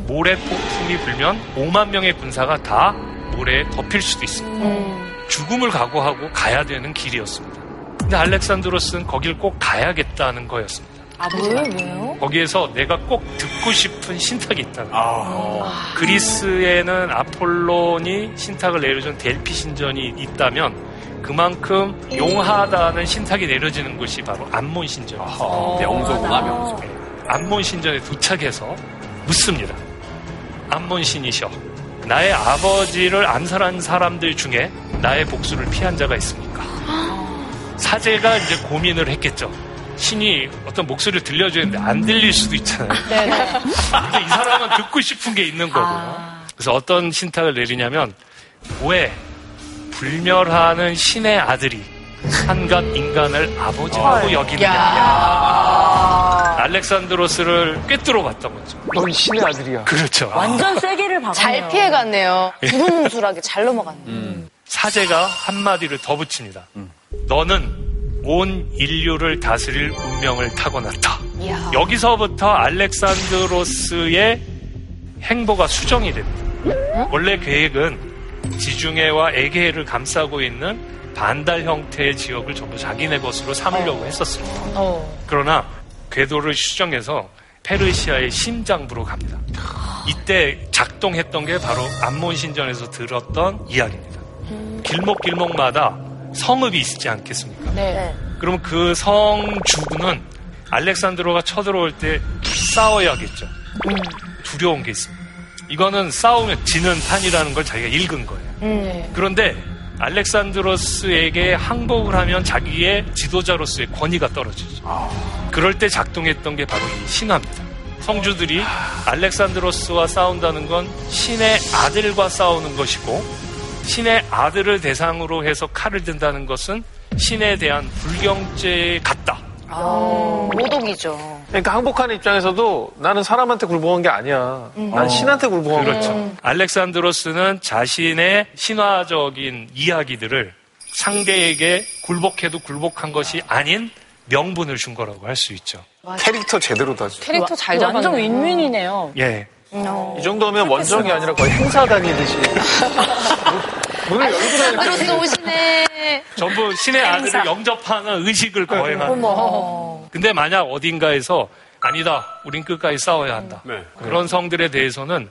[SPEAKER 6] 모래 폭풍이 불면 5만 명의 군사가 다 모래에 덮일 수도 있습니다. 죽음을 각오하고 가야 되는 길이었습니다. 근데 알렉산드로스는 거길 꼭 가야겠다는 거였습니다.
[SPEAKER 2] 아, 왜요? 왜요?
[SPEAKER 6] 거기에서 내가 꼭 듣고 싶은 신탁이 있다는 거예요. 그리스에는 아폴론이 신탁을 내려준 델피 신전이 있다면 그만큼 용하다는 신탁이 내려지는 곳이 바로 암몬 신전이었어요.
[SPEAKER 5] 명소구나, 명소.
[SPEAKER 6] 암몬 신전에 도착해서 묻습니다. 암몬 신이셔. 나의 아버지를 암살한 사람들 중에 나의 복수를 피한 자가 있습니까? 사제가 이제 고민을 했겠죠. 신이 어떤 목소리를 들려주는데 안 들릴 수도 있잖아요.
[SPEAKER 2] 네네.
[SPEAKER 6] 근데 이 사람은 듣고 싶은 게 있는 거고요. 그래서 어떤 신탁을 내리냐면 왜 불멸하는 신의 아들이 한갓 인간을 아버지라고 여기느냐. 알렉산드로스를 꿰뚫어 봤던 거죠.
[SPEAKER 1] 넌 신의 아들이야.
[SPEAKER 6] 그렇죠.
[SPEAKER 10] 완전 [LAUGHS] 세게를 박았네요.
[SPEAKER 4] 잘 피해갔네요. 두루뭉술하게 잘 넘어갔네.
[SPEAKER 6] 음. 사제가 한마디를 더 붙입니다. 너는 온 인류를 다스릴 운명을 타고났다.
[SPEAKER 4] 이야.
[SPEAKER 6] 여기서부터 알렉산드로스의 행보가 수정이 됩니다. 원래 계획은 지중해와 에게해를 감싸고 있는 반달 형태의 지역을 전부 자기네 것으로 삼으려고 했었습니다.
[SPEAKER 2] 어.
[SPEAKER 6] 그러나 궤도를 수정해서 페르시아의 심장부로 갑니다. 이때 작동했던 게 바로 암몬 신전에서 들었던 이야기입니다. 길목 길목마다 성읍이 있지 않겠습니까?
[SPEAKER 2] 네.
[SPEAKER 6] 그러면 그 성주군은 알렉산드로가 쳐들어올 때 싸워야겠죠. 두려운 게 있습니다. 이거는 싸우면 지는 판이라는 걸 자기가 읽은 거예요.
[SPEAKER 2] 네.
[SPEAKER 6] 그런데 알렉산드로스에게 항복을 하면 자기의 지도자로서의 권위가 떨어지죠. 그럴 때 작동했던 게 바로 이 신화입니다. 성주들이 알렉산드로스와 싸운다는 건 신의 아들과 싸우는 것이고 신의 아들을 대상으로 해서 칼을 든다는 것은 신에 대한 불경죄 같다.
[SPEAKER 4] 모독이죠.
[SPEAKER 1] 그러니까 항복하는 입장에서도 나는 사람한테 굴복한 게 아니야. 난 신한테 굴복한 거야.
[SPEAKER 6] 그렇죠. 알렉산드로스는 자신의 신화적인 이야기들을 상대에게 굴복해도 굴복한 것이 아닌 명분을 준 거라고 할 수 있죠.
[SPEAKER 1] 캐릭터 제대로다지.
[SPEAKER 2] 캐릭터 잘 잡았네.
[SPEAKER 10] 완전 윈윈이네요.
[SPEAKER 6] 예.
[SPEAKER 1] 이 정도면 원정이 아니라 거의 행사 다니듯이. [LAUGHS] 문을 열고 다니는
[SPEAKER 4] 그로서 오시네.
[SPEAKER 6] 전부 신의 아들을 영접하는 의식을 거행하는. 근데 만약 어딘가에서 아니다, 우린 끝까지 싸워야 한다.
[SPEAKER 5] 네.
[SPEAKER 6] 그런 성들에 대해서는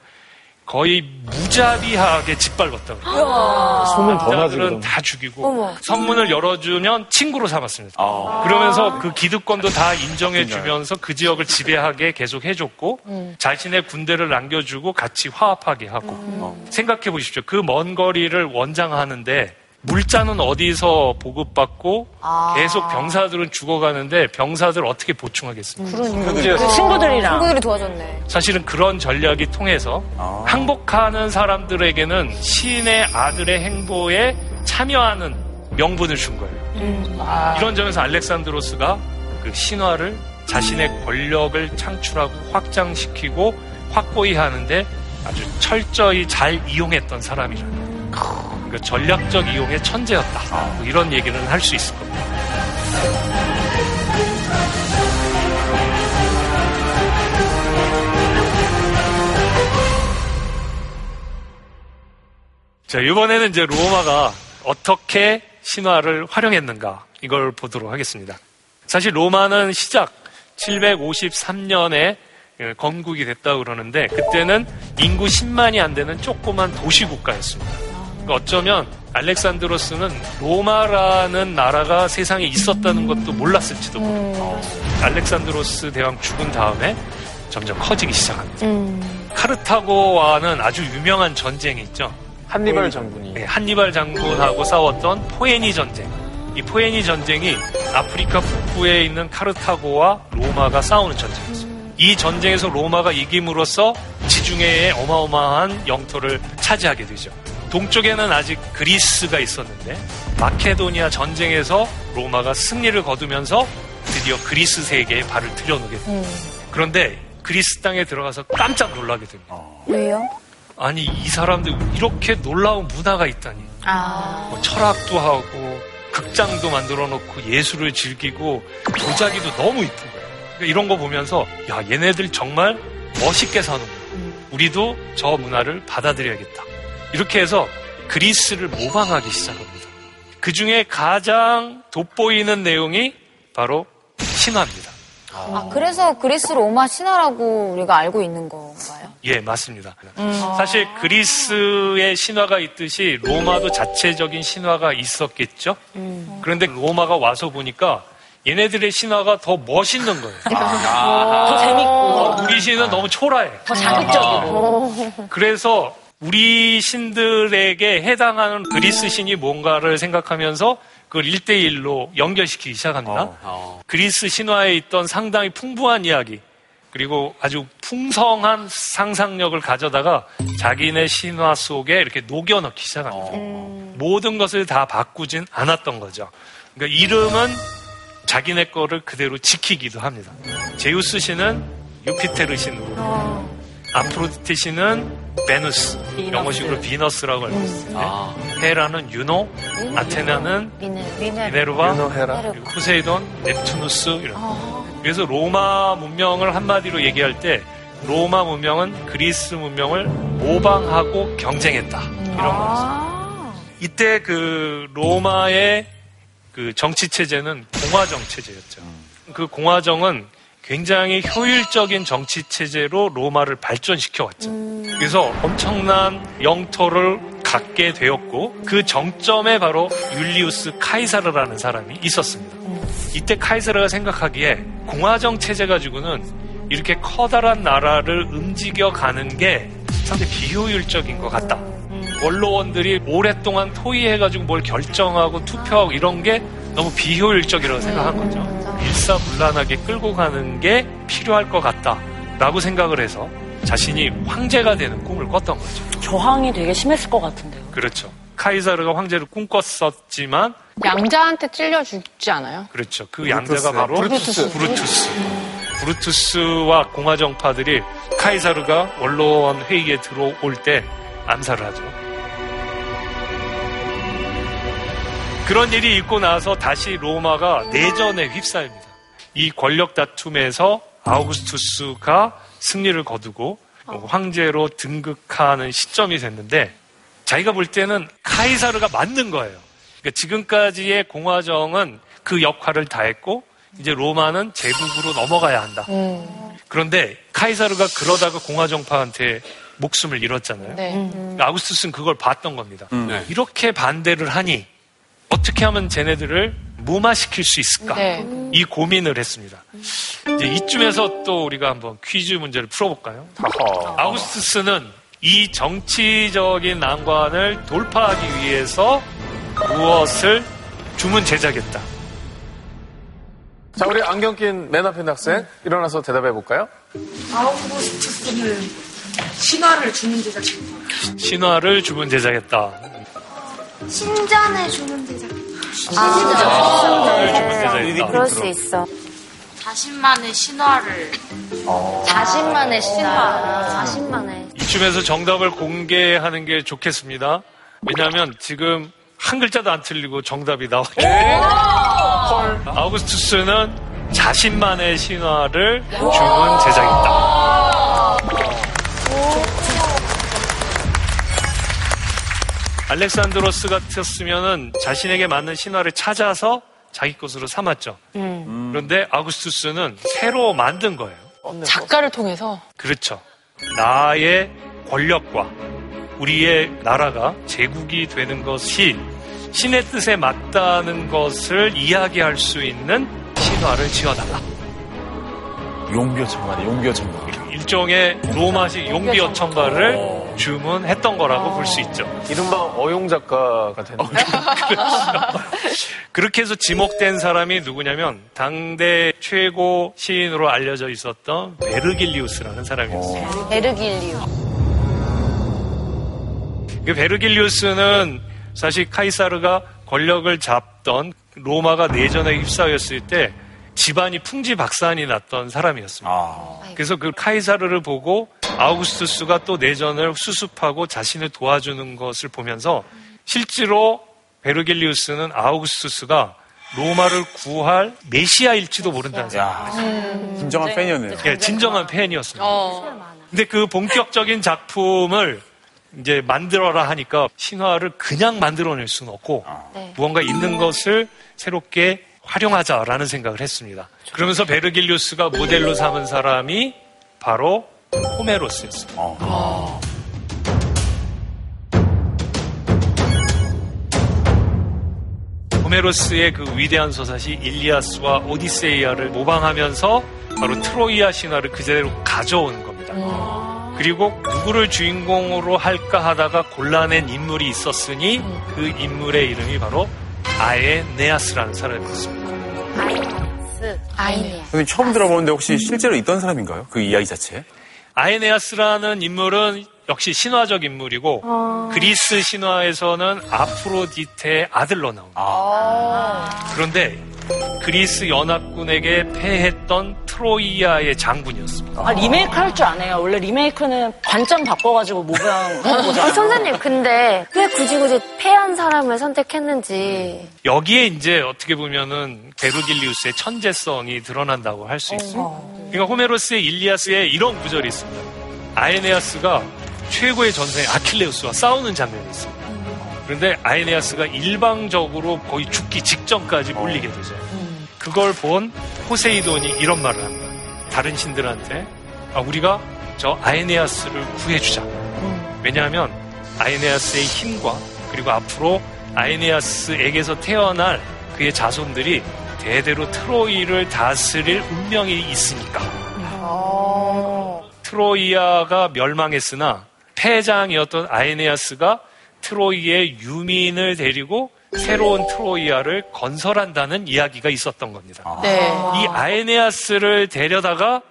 [SPEAKER 6] 거의 무자비하게 짓밟았다고 그래요.
[SPEAKER 1] 소문.
[SPEAKER 6] 남자들은. 다 죽이고 성문을 열어주면 친구로 삼았습니다. 그러면서 그 기득권도 다 인정해주면서 그 지역을 지배하게 계속 해줬고 자신의 군대를 남겨주고 같이 화합하게 하고 생각해 보십시오. 그 먼 거리를 원장하는데 물자는 어디서 보급받고 계속 병사들은 죽어가는데 병사들 어떻게 보충하겠습니까?
[SPEAKER 10] 친구들이랑.
[SPEAKER 4] 친구들이 도와줬네.
[SPEAKER 6] 사실은 그런 전략이 통해서 항복하는 사람들에게는 신의 아들의 행보에 참여하는 명분을 준 거예요. 이런 점에서 알렉산드로스가 그 신화를 자신의 권력을 창출하고 확장시키고 확고히 하는데 아주 철저히 잘 이용했던 사람이라는 그러니까 전략적 이용의 천재였다. 뭐 이런 얘기는 할 수 있을 겁니다. 자, 이번에는 이제 로마가 어떻게 신화를 활용했는가 이걸 보도록 하겠습니다. 사실 로마는 시작 753년에 건국이 됐다고 그러는데 그때는 인구 10만이 안 되는 조그만 도시 국가였습니다. 어쩌면 알렉산드로스는 로마라는 나라가 세상에 있었다는 것도 몰랐을지도 모릅니다. 알렉산드로스 대왕 죽은 다음에 점점 커지기 시작합니다. 카르타고와는 아주 유명한 전쟁이 있죠.
[SPEAKER 1] 한니발 장군이.
[SPEAKER 6] 네, 한니발 장군하고 싸웠던 포에니 전쟁. 이 포에니 전쟁이 아프리카 북부에 있는 카르타고와 로마가 싸우는 전쟁이었어요. 이 전쟁에서 로마가 이김으로써 지중해의 어마어마한 영토를 차지하게 되죠. 동쪽에는 아직 그리스가 있었는데 마케도니아 전쟁에서 로마가 승리를 거두면서 드디어 그리스 세계에 발을 들여놓게 됩니다. 그런데 그리스 땅에 들어가서 깜짝 놀라게 됩니다.
[SPEAKER 4] 왜요?
[SPEAKER 6] 아니 이 사람들 이렇게 놀라운 문화가 있다니. 뭐 철학도 하고 극장도 만들어 놓고 예술을 즐기고 도자기도 너무 이쁜 거예요. 그러니까 이런 거 보면서 야 얘네들 정말 멋있게 사는구나. 우리도 저 문화를 받아들여야겠다. 이렇게 해서 그리스를 모방하기 시작합니다. 그 중에 가장 돋보이는 내용이 바로 신화입니다.
[SPEAKER 4] 아, 그래서 그리스 로마 신화라고 우리가 알고 있는 건가요?
[SPEAKER 6] 예, 맞습니다. 사실 그리스의 신화가 있듯이 로마도 자체적인 신화가 있었겠죠. 그런데 로마가 와서 보니까 얘네들의 신화가 더 멋있는 거예요.
[SPEAKER 10] 더 재밌고.
[SPEAKER 6] 어, 우리 신은 너무 초라해.
[SPEAKER 10] 더 자극적이고.
[SPEAKER 6] 그래서 우리 신들에게 해당하는 그리스 신이 뭔가를 생각하면서 그걸 1대1로 연결시키기 시작합니다. 그리스 신화에 있던 상당히 풍부한 이야기, 그리고 아주 풍성한 상상력을 가져다가 자기네 신화 속에 이렇게 녹여넣기 시작합니다. 모든 것을 다 바꾸진 않았던 거죠. 그러니까 이름은 자기네 거를 그대로 지키기도 합니다. 제우스 신은 유피테르 신으로, 아프로디테 신은 베누스, 영어식으로 비너스라고 알고 있어요. 헤라는 유노, 아테나는 미네르바, 포세이돈, 넵투누스 이런. 그래서 로마 문명을 한마디로 얘기할 때 로마 문명은 그리스 문명을 모방하고 경쟁했다. 이런 거였어요. 이때 그 로마의 그 정치 체제는 공화정 체제였죠. 그 공화정은 굉장히 효율적인 정치 체제로 로마를 발전시켜 왔죠. 그래서 엄청난 영토를 갖게 되었고 그 정점에 바로 율리우스 카이사르라는 사람이 있었습니다. 이때 카이사르가 생각하기에 공화정 체제 가지고는 이렇게 커다란 나라를 움직여 가는 게 상당히 비효율적인 것 같다. 원로원들이 오랫동안 토의해가지고 뭘 결정하고 투표하고 이런 게 너무 비효율적이라고 생각한 거죠. 일사불란하게 끌고 가는 게 필요할 것 같다라고 생각을 해서 자신이 황제가 되는 꿈을 꿨던 거죠.
[SPEAKER 10] 저항이 되게 심했을 것 같은데요.
[SPEAKER 6] 그렇죠. 카이사르가 황제를 꿈꿨었지만
[SPEAKER 2] 양자한테 찔려 죽지 않아요?
[SPEAKER 6] 그렇죠. 그
[SPEAKER 1] 브루투스.
[SPEAKER 6] 양자가 바로
[SPEAKER 1] 브루투스.
[SPEAKER 6] 브루투스. 브루투스와 공화정파들이 카이사르가 원로원 회의에 들어올 때 암살을 하죠. 그런 일이 있고 나서 다시 로마가 내전에 휩싸입니다. 이 권력 다툼에서 아우구스투스가 승리를 거두고 황제로 등극하는 시점이 됐는데 자기가 볼 때는 카이사르가 맞는 거예요. 그러니까 지금까지의 공화정은 그 역할을 다했고 이제 로마는 제국으로 넘어가야 한다. 그런데 카이사르가 그러다가 공화정파한테 목숨을 잃었잖아요.
[SPEAKER 2] 네.
[SPEAKER 6] 아우구스투스는 그걸 봤던 겁니다.
[SPEAKER 5] 네.
[SPEAKER 6] 이렇게 반대를 하니 어떻게 하면 쟤네들을 무마시킬 수 있을까?
[SPEAKER 2] 네.
[SPEAKER 6] 이 고민을 했습니다. 이제 이쯤에서 또 우리가 한번 퀴즈 문제를 풀어볼까요? 아우구스투스는 이 정치적인 난관을 돌파하기 위해서 무엇을 주문 제작했다.
[SPEAKER 1] 자, 우리 안경 낀 맨 앞에 있는 학생 일어나서 대답해 볼까요?
[SPEAKER 12] 아우구스투스는 신화를 주문 제작했다.
[SPEAKER 6] 신화를 주문 제작했다.
[SPEAKER 11] 신전에 주문 제작.
[SPEAKER 6] 신화를 주문 제작했다.
[SPEAKER 7] 그럴 수 있어.
[SPEAKER 9] 자신만의 신화를
[SPEAKER 4] 자신만의 신화.
[SPEAKER 7] 자신만의.
[SPEAKER 6] 이쯤에서 정답을 공개하는 게 좋겠습니다. 왜냐하면 지금 한 글자도 안 틀리고 정답이 나왔기 때문에 아우구스투스는 자신만의 신화를 주문 제작했다. 알렉산드로스 같았으면은 자신에게 맞는 신화를 찾아서 자기 것으로 삼았죠. 그런데 아우구스투스는 새로 만든 거예요.
[SPEAKER 2] 작가를 통해서
[SPEAKER 6] 그렇죠. 나의 권력과 우리의 나라가 제국이 되는 것이 신의 뜻에 맞다는 것을 이야기할 수 있는 신화를 지어달라.
[SPEAKER 8] 용비어천가네, 용비어천가.
[SPEAKER 6] 일종의 로마식 용비 어천가를 주문했던 거라고 볼 수 있죠.
[SPEAKER 1] 이른바 어용 작가가 되는
[SPEAKER 6] 그렇게 해서 지목된 사람이 누구냐면 당대 최고 시인으로 알려져 있었던 베르길리우스라는 사람이었어요.
[SPEAKER 4] 베르길리우.
[SPEAKER 6] 그 베르길리우스는 사실 카이사르가 권력을 잡던 로마가 내전에 휩싸였을 때 집안이 풍지박산이 났던 사람이었습니다. 그래서 그 카이사르를 보고 아우구스투스가 또 내전을 수습하고 자신을 도와주는 것을 보면서 실제로 베르길리우스는 아우구스투스가 로마를 구할 메시아일지도 모른다는 생각을 했어요.
[SPEAKER 8] 진정한 팬이었네요.
[SPEAKER 6] 예, 진정한 팬이었습니다.
[SPEAKER 2] 어,
[SPEAKER 6] 근데 그 본격적인 작품을 이제 만들어라 하니까 신화를 그냥 만들어낼 수는 없고
[SPEAKER 7] 네.
[SPEAKER 6] 무언가 있는 것을 새롭게 활용하자라는 생각을 했습니다. 그러면서 베르길리우스가 모델로 삼은 사람이 바로 호메로스였어요. 호메로스의 그 위대한 소사시 일리아스와 오디세이아를 모방하면서 바로 트로이아 신화를 그대로 가져오는 겁니다. 그리고 누구를 주인공으로 할까 하다가 골라낸 인물이 있었으니 그 인물의 이름이 바로 아에네아스라는 사람이었습니다.
[SPEAKER 7] 아이네아.
[SPEAKER 8] 선생님 처음 들어보는데 혹시 실제로 있던 사람인가요? 그 이야기 자체?
[SPEAKER 6] 아에네아스라는 인물은 역시 신화적 인물이고
[SPEAKER 7] 어.
[SPEAKER 6] 그리스 신화에서는 아프로디테의 아들로 나옵니다. 그런데 그리스 연합군에게 패했던 트로이아의 장군이었습니다.
[SPEAKER 10] 아, 리메이크 할 줄 아네요. 원래 리메이크는 관점 바꿔가지고 모방 하는 [LAUGHS]
[SPEAKER 7] 어,
[SPEAKER 10] 거잖아요.
[SPEAKER 7] 선생님, 근데 왜 굳이 굳이 패한 사람을 선택했는지.
[SPEAKER 6] 여기에 이제 어떻게 보면은 베르길리우스의 천재성이 드러난다고 할 수 있어요. 그러니까 호메로스의 일리아스에 이런 구절이 있습니다. 아에네아스가 최고의 전사인 아킬레우스와 싸우는 장면이 있습니다. 그런데 아에네아스가 일방적으로 거의 죽기 직전까지 물리게 되죠. 그걸 본 포세이돈이 이런 말을 합니다. 다른 신들한테 아, 우리가 저 아에네아스를 구해주자. 왜냐하면 아에네아스의 힘과 그리고 앞으로 아에네아스에게서 태어날 그의 자손들이 대대로 트로이를 다스릴 운명이 있으니까. 트로이아가 멸망했으나 패장이었던 아에네아스가 트로이의 유민을 데리고 새로운 트로이아를 건설한다는 이야기가 있었던 겁니다.
[SPEAKER 2] 네.
[SPEAKER 6] 이 아에네아스를 데려다가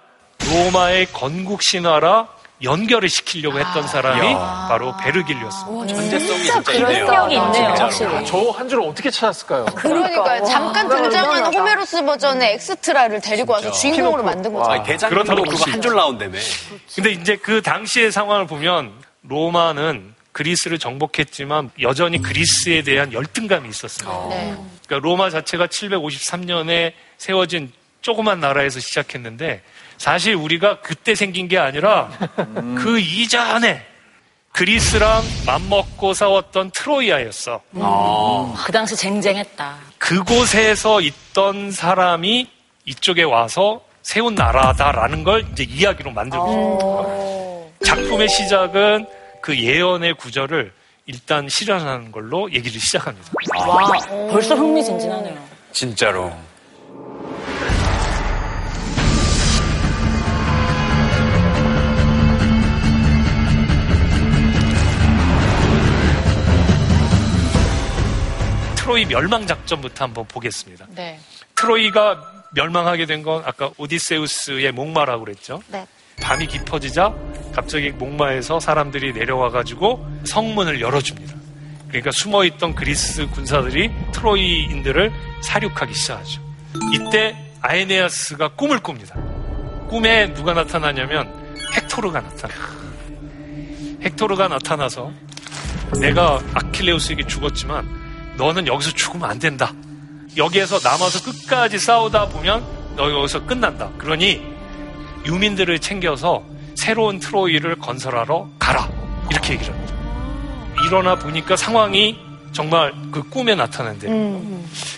[SPEAKER 6] 로마의 건국 신화랑 연결을 시키려고 했던 사람이 바로 베르길리오스입니다.
[SPEAKER 5] 천재성이
[SPEAKER 10] 진짜
[SPEAKER 5] 진짜
[SPEAKER 10] 그런
[SPEAKER 5] 있네요.
[SPEAKER 10] 있네요,
[SPEAKER 5] 진짜로.
[SPEAKER 10] 확실히.
[SPEAKER 1] 저 한 줄을 어떻게 찾았을까요?
[SPEAKER 4] 그러니까요. 잠깐 등장하는 호메로스 버전의 엑스트라를 데리고 와서
[SPEAKER 5] 진짜.
[SPEAKER 4] 주인공으로 만든 거죠.
[SPEAKER 5] 대장으로
[SPEAKER 6] 그렇다고
[SPEAKER 5] 그거 한 줄 나온다며.
[SPEAKER 6] 근데 이제 그 당시의 상황을 보면 로마는 그리스를 정복했지만 여전히 그리스에 대한 열등감이 있었어요.
[SPEAKER 2] 네.
[SPEAKER 6] 그러니까 로마 자체가 753년에 세워진 조그만 나라에서 시작했는데 사실 우리가 그때 생긴 게 아니라 그 이전에 그리스랑 맞먹고 싸웠던 트로이아였어.
[SPEAKER 10] 그 당시 쟁쟁했다.
[SPEAKER 6] 그곳에서 있던 사람이 이쪽에 와서 세운 나라다라는 걸 이제 이야기로 만들고 싶은 거예요. 작품의 시작은 그 예언의 구절을 일단 실현하는 걸로 얘기를 시작합니다.
[SPEAKER 10] 와, 벌써 흥미진진하네요.
[SPEAKER 5] 진짜로.
[SPEAKER 6] 트로이 멸망 작전부터 한번 보겠습니다.
[SPEAKER 2] 네.
[SPEAKER 6] 트로이가 멸망하게 된 건 아까 오디세우스의 목마라고 그랬죠.
[SPEAKER 7] 네.
[SPEAKER 6] 밤이 깊어지자 갑자기 목마에서 사람들이 내려와가지고 성문을 열어줍니다. 그러니까 숨어있던 그리스 군사들이 트로이인들을 사륙하기 시작하죠. 이때 아에네아스가 꿈을 꿉니다. 꿈에 누가 나타나냐면 헥토르가 나타나요. 헥토르가 나타나서 내가 아킬레우스에게 죽었지만 너는 여기서 죽으면 안 된다. 여기에서 남아서 끝까지 싸우다 보면 너 여기서 끝난다. 그러니 유민들을 챙겨서 새로운 트로이를 건설하러 가라. 이렇게 얘기를 합니다. 일어나 보니까 상황이 정말 그 꿈에 나타난대.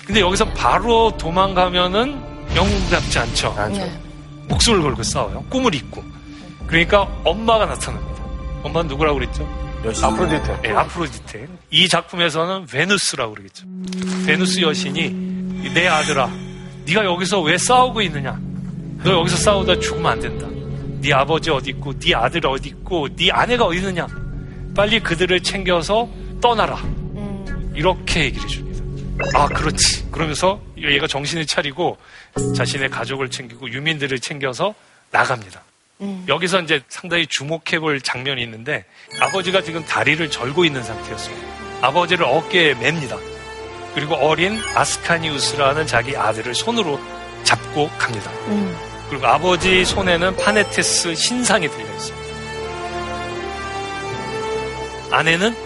[SPEAKER 6] 근데 여기서 바로 도망가면은 영웅답지 않죠.
[SPEAKER 2] 네.
[SPEAKER 6] 목숨을 걸고 싸워요. 꿈을 잊고. 그러니까 엄마가 나타납니다. 엄마는 누구라고 그랬죠?
[SPEAKER 8] 여신.
[SPEAKER 1] 아프로디테.
[SPEAKER 6] 네, 아프로디테. 이 작품에서는 베누스라고 그러겠죠. 베누스 여신이 내 아들아, 네가 여기서 왜 싸우고 있느냐? 너 여기서 싸우다 죽으면 안 된다. 네 아버지 어디 있고, 네 아들 어디 있고, 네 아내가 어디 있느냐? 빨리 그들을 챙겨서 떠나라. 이렇게 얘기를 해줍니다. 아, 그렇지. 그러면서 얘가 정신을 차리고 자신의 가족을 챙기고 유민들을 챙겨서 나갑니다. 여기서 이제 상당히 주목해 볼 장면이 있는데 아버지가 지금 다리를 절고 있는 상태였어요. 아버지를 어깨에 맵니다. 그리고 어린 아스카니우스라는 자기 아들을 손으로 잡고 갑니다. 그리고 아버지 손에는 페나테스 신상이 들려 있습니다. 아내는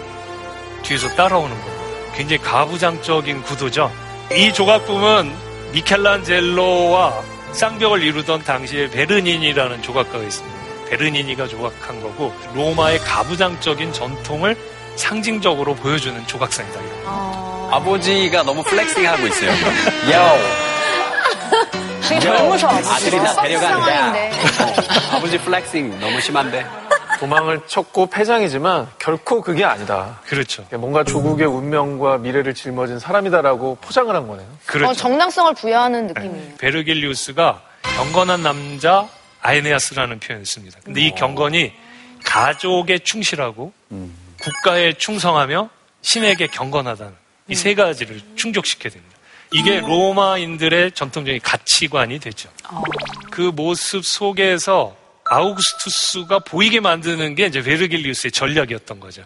[SPEAKER 6] 뒤에서 따라오는 거예요. 굉장히 가부장적인 구도죠. 이 조각품은 미켈란젤로와 쌍벽을 이루던 당시에 베르니니라는 조각가가 있습니다. 베르니니가 조각한 거고 로마의 가부장적인 전통을 상징적으로 보여주는 조각상이다. 이런 거.
[SPEAKER 5] 아버지가 너무 flexing하고 있어요. [LAUGHS] 요.
[SPEAKER 10] 되게 젊으셔.
[SPEAKER 5] 아들이 나 데려간다. 어, 아버지 flexing 너무 심한데.
[SPEAKER 1] 도망을 쳤고 패장이지만 결코 그게 아니다.
[SPEAKER 6] 그렇죠.
[SPEAKER 1] 뭔가 조국의 운명과 미래를 짊어진 사람이다라고 포장을 한 거네요.
[SPEAKER 6] 그렇죠.
[SPEAKER 4] 어, 정당성을 부여하는 느낌이에요.
[SPEAKER 6] 베르길리우스가 경건한 남자 아에네아스라는 표현을 씁니다. 근데 이 경건이 가족에 충실하고 국가에 충성하며 신에게 경건하다는 이 세 가지를 충족시켜야 됩니다. 이게 로마인들의 전통적인 가치관이 되죠. 그 모습 속에서 아우구스투스가 보이게 만드는 게 이제 베르길리우스의 전략이었던 거죠.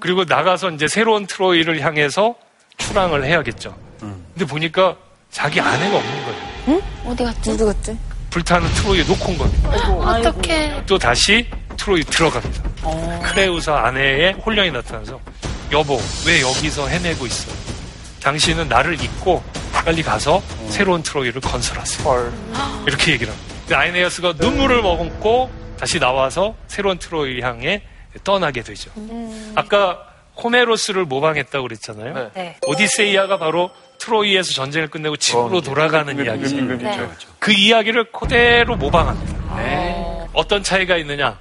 [SPEAKER 6] 그리고 나가서 이제 새로운 트로이를 향해서 출항을 해야겠죠. 근데 보니까 자기 아내가 없는 거예요.
[SPEAKER 7] 응? 어디 갔지? 어디 갔지?
[SPEAKER 6] 불타는 트로이에 놓고 온 겁니다.
[SPEAKER 7] 어떡해.
[SPEAKER 6] 또 다시 트로이 들어갑니다. 크레우사 아내의 혼령이 나타나서 여보 왜 여기서 헤매고 있어? 당신은 나를 잊고 빨리 가서 새로운 트로이를 건설하세요. 이렇게 얘기를 합니다. 근데 아이네아스가 눈물을 머금고 다시 나와서 새로운 트로이 향해 떠나게 되죠. 아까 호메로스를 모방했다고 그랬잖아요.
[SPEAKER 3] 네.
[SPEAKER 6] 오디세이아가 바로 트로이에서 전쟁을 끝내고 집으로 돌아가는 이야기죠.
[SPEAKER 3] 네.
[SPEAKER 6] 그 이야기를 그대로 모방합니다. 어떤 차이가 있느냐?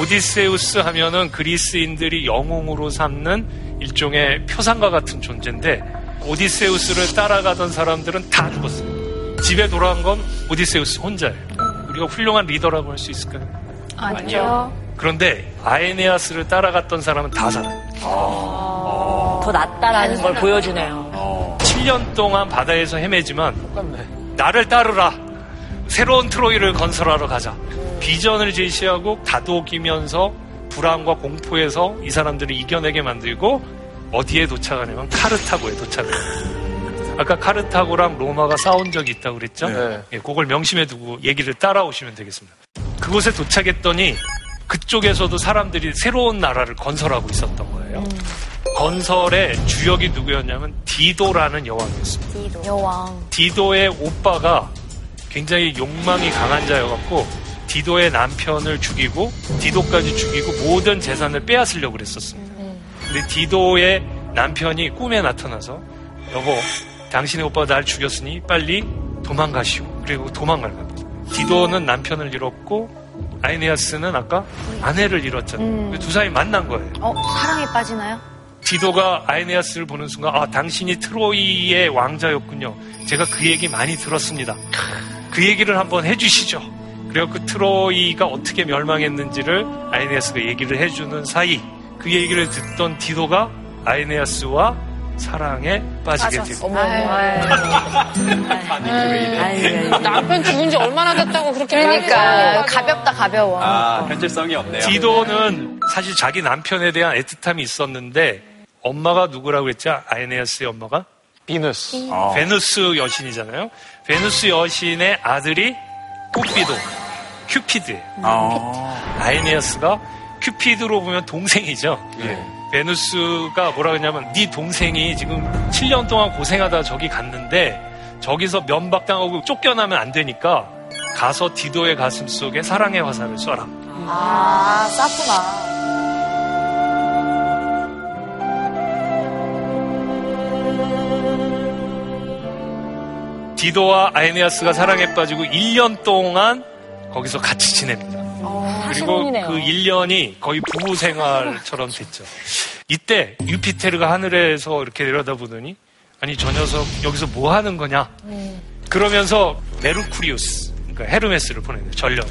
[SPEAKER 6] 오디세우스 하면은 그리스인들이 영웅으로 삼는 일종의 표상과 같은 존재인데 오디세우스를 따라가던 사람들은 다 죽었어요. 집에 돌아온 건 오디세우스 혼자예요. 우리가 훌륭한 리더라고 할 수 있을까요?
[SPEAKER 7] 아니요.
[SPEAKER 6] 그런데 아에네아스를 따라갔던 사람은 다 살아요.
[SPEAKER 10] 더 낫다라는 걸 보여주네요.
[SPEAKER 6] 7년 동안 바다에서 헤매지만 나를 따르라. 새로운 트로이를 건설하러 가자. 비전을 제시하고 다독이면서 불안과 공포에서 이 사람들을 이겨내게 만들고 어디에 도착하냐면 카르타고에 도착해요. 아까 카르타고랑 로마가 싸운 적이 있다고 그랬죠?
[SPEAKER 1] 네.
[SPEAKER 6] 예, 그걸 명심해 두고 얘기를 따라오시면 되겠습니다. 그곳에 도착했더니 그쪽에서도 사람들이 새로운 나라를 건설하고 있었던 거예요. 건설의 주역이 누구였냐면 디도라는 여왕이었습니다.
[SPEAKER 7] 여왕.
[SPEAKER 6] 디도의 오빠가 굉장히 욕망이 강한 자여갖고 디도의 남편을 죽이고 디도까지 죽이고 모든 재산을 빼앗으려고 그랬었습니다. 근데 디도의 남편이 꿈에 나타나서 여보, 당신의 오빠가 날 죽였으니 빨리 도망가시오. 그리고 도망갈 겁니다. 디도는 남편을 잃었고 아이네아스는 아까 아내를 잃었잖아요. 두 사람이 만난 거예요.
[SPEAKER 4] 어, 사랑에 빠지나요?
[SPEAKER 6] 디도가 아이네아스를 보는 순간 아 당신이 트로이의 왕자였군요. 제가 그 얘기 많이 들었습니다. 그 얘기를 한번 해주시죠. 그리고 그 트로이가 어떻게 멸망했는지를 아이네아스가 얘기를 해주는 사이 그 얘기를 듣던 디도가 아이네아스와 사랑에 빠지게 되고
[SPEAKER 2] 남편 죽은 지 얼마나 됐다고 그렇게
[SPEAKER 4] 그러니까. 가볍다 가벼워.
[SPEAKER 5] 아, 현실성이 없네요.
[SPEAKER 6] 디도는 사실 자기 남편에 대한 애틋함이 있었는데 엄마가 누구라고 했죠? 아이네아스의 엄마가
[SPEAKER 1] 베누스.
[SPEAKER 6] 베누스 여신이잖아요. 베누스 여신의 아들이 꾸피도, 큐피드예요.
[SPEAKER 8] 아.
[SPEAKER 6] 아이네아스가 큐피드로 보면 동생이죠.
[SPEAKER 8] 예.
[SPEAKER 6] 베누스가 뭐라 그러냐면 네 동생이 지금 7년 동안 고생하다 저기 갔는데 저기서 면박당하고 쫓겨나면 안 되니까 가서 디도의 가슴 속에 사랑의 화살을 쏴라.
[SPEAKER 3] 아, 쌌구나.
[SPEAKER 6] 디도와 아에네아스가 사랑에 빠지고 1년 동안 거기서 같이 지냅니다. 그리고
[SPEAKER 10] 사실혼이네요.
[SPEAKER 6] 그 1년이 거의 부부 생활처럼 됐죠. 이때 유피테르가 하늘에서 이렇게 내려다보더니 아니 저 녀석 여기서 뭐 하는 거냐? 그러면서 메르쿠리우스, 그러니까 헤르메스를 보내요. 전령을.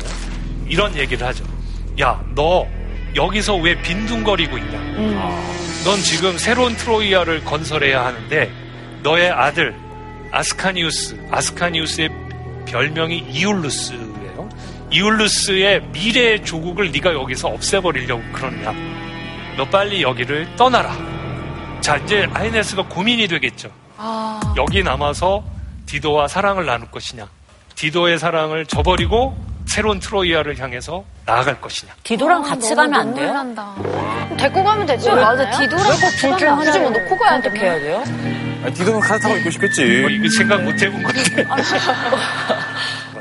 [SPEAKER 6] 이런 얘기를 하죠. 야, 너 여기서 왜 빈둥거리고 있냐? 넌 지금 새로운 트로이아를 건설해야 하는데 너의 아들 아스카니우스, 아스카니우스의 별명이 이울루스예요. 이울루스의 미래의 조국을 네가 여기서 없애버리려고 그러냐? 너 빨리 여기를 떠나라. 자, 이제 아이네스가 고민이 되겠죠. 여기 남아서 디도와 사랑을 나눌 것이냐? 디도의 사랑을 저버리고 새로운 트로이아를 향해서 나아갈 것이냐?
[SPEAKER 10] 디도랑 같이 가면 안 돼요?
[SPEAKER 4] 데리고 가면 되지
[SPEAKER 7] 어, 맞아. 디도랑 같이 가면 안
[SPEAKER 4] 굳이 뭐. 놓고 가야
[SPEAKER 10] 선택해야
[SPEAKER 4] 되나?
[SPEAKER 10] 돼요?
[SPEAKER 8] 아, 디도는 카르타고 있고 싶겠지.
[SPEAKER 6] 뭐 이거 생각 못 해본 건데.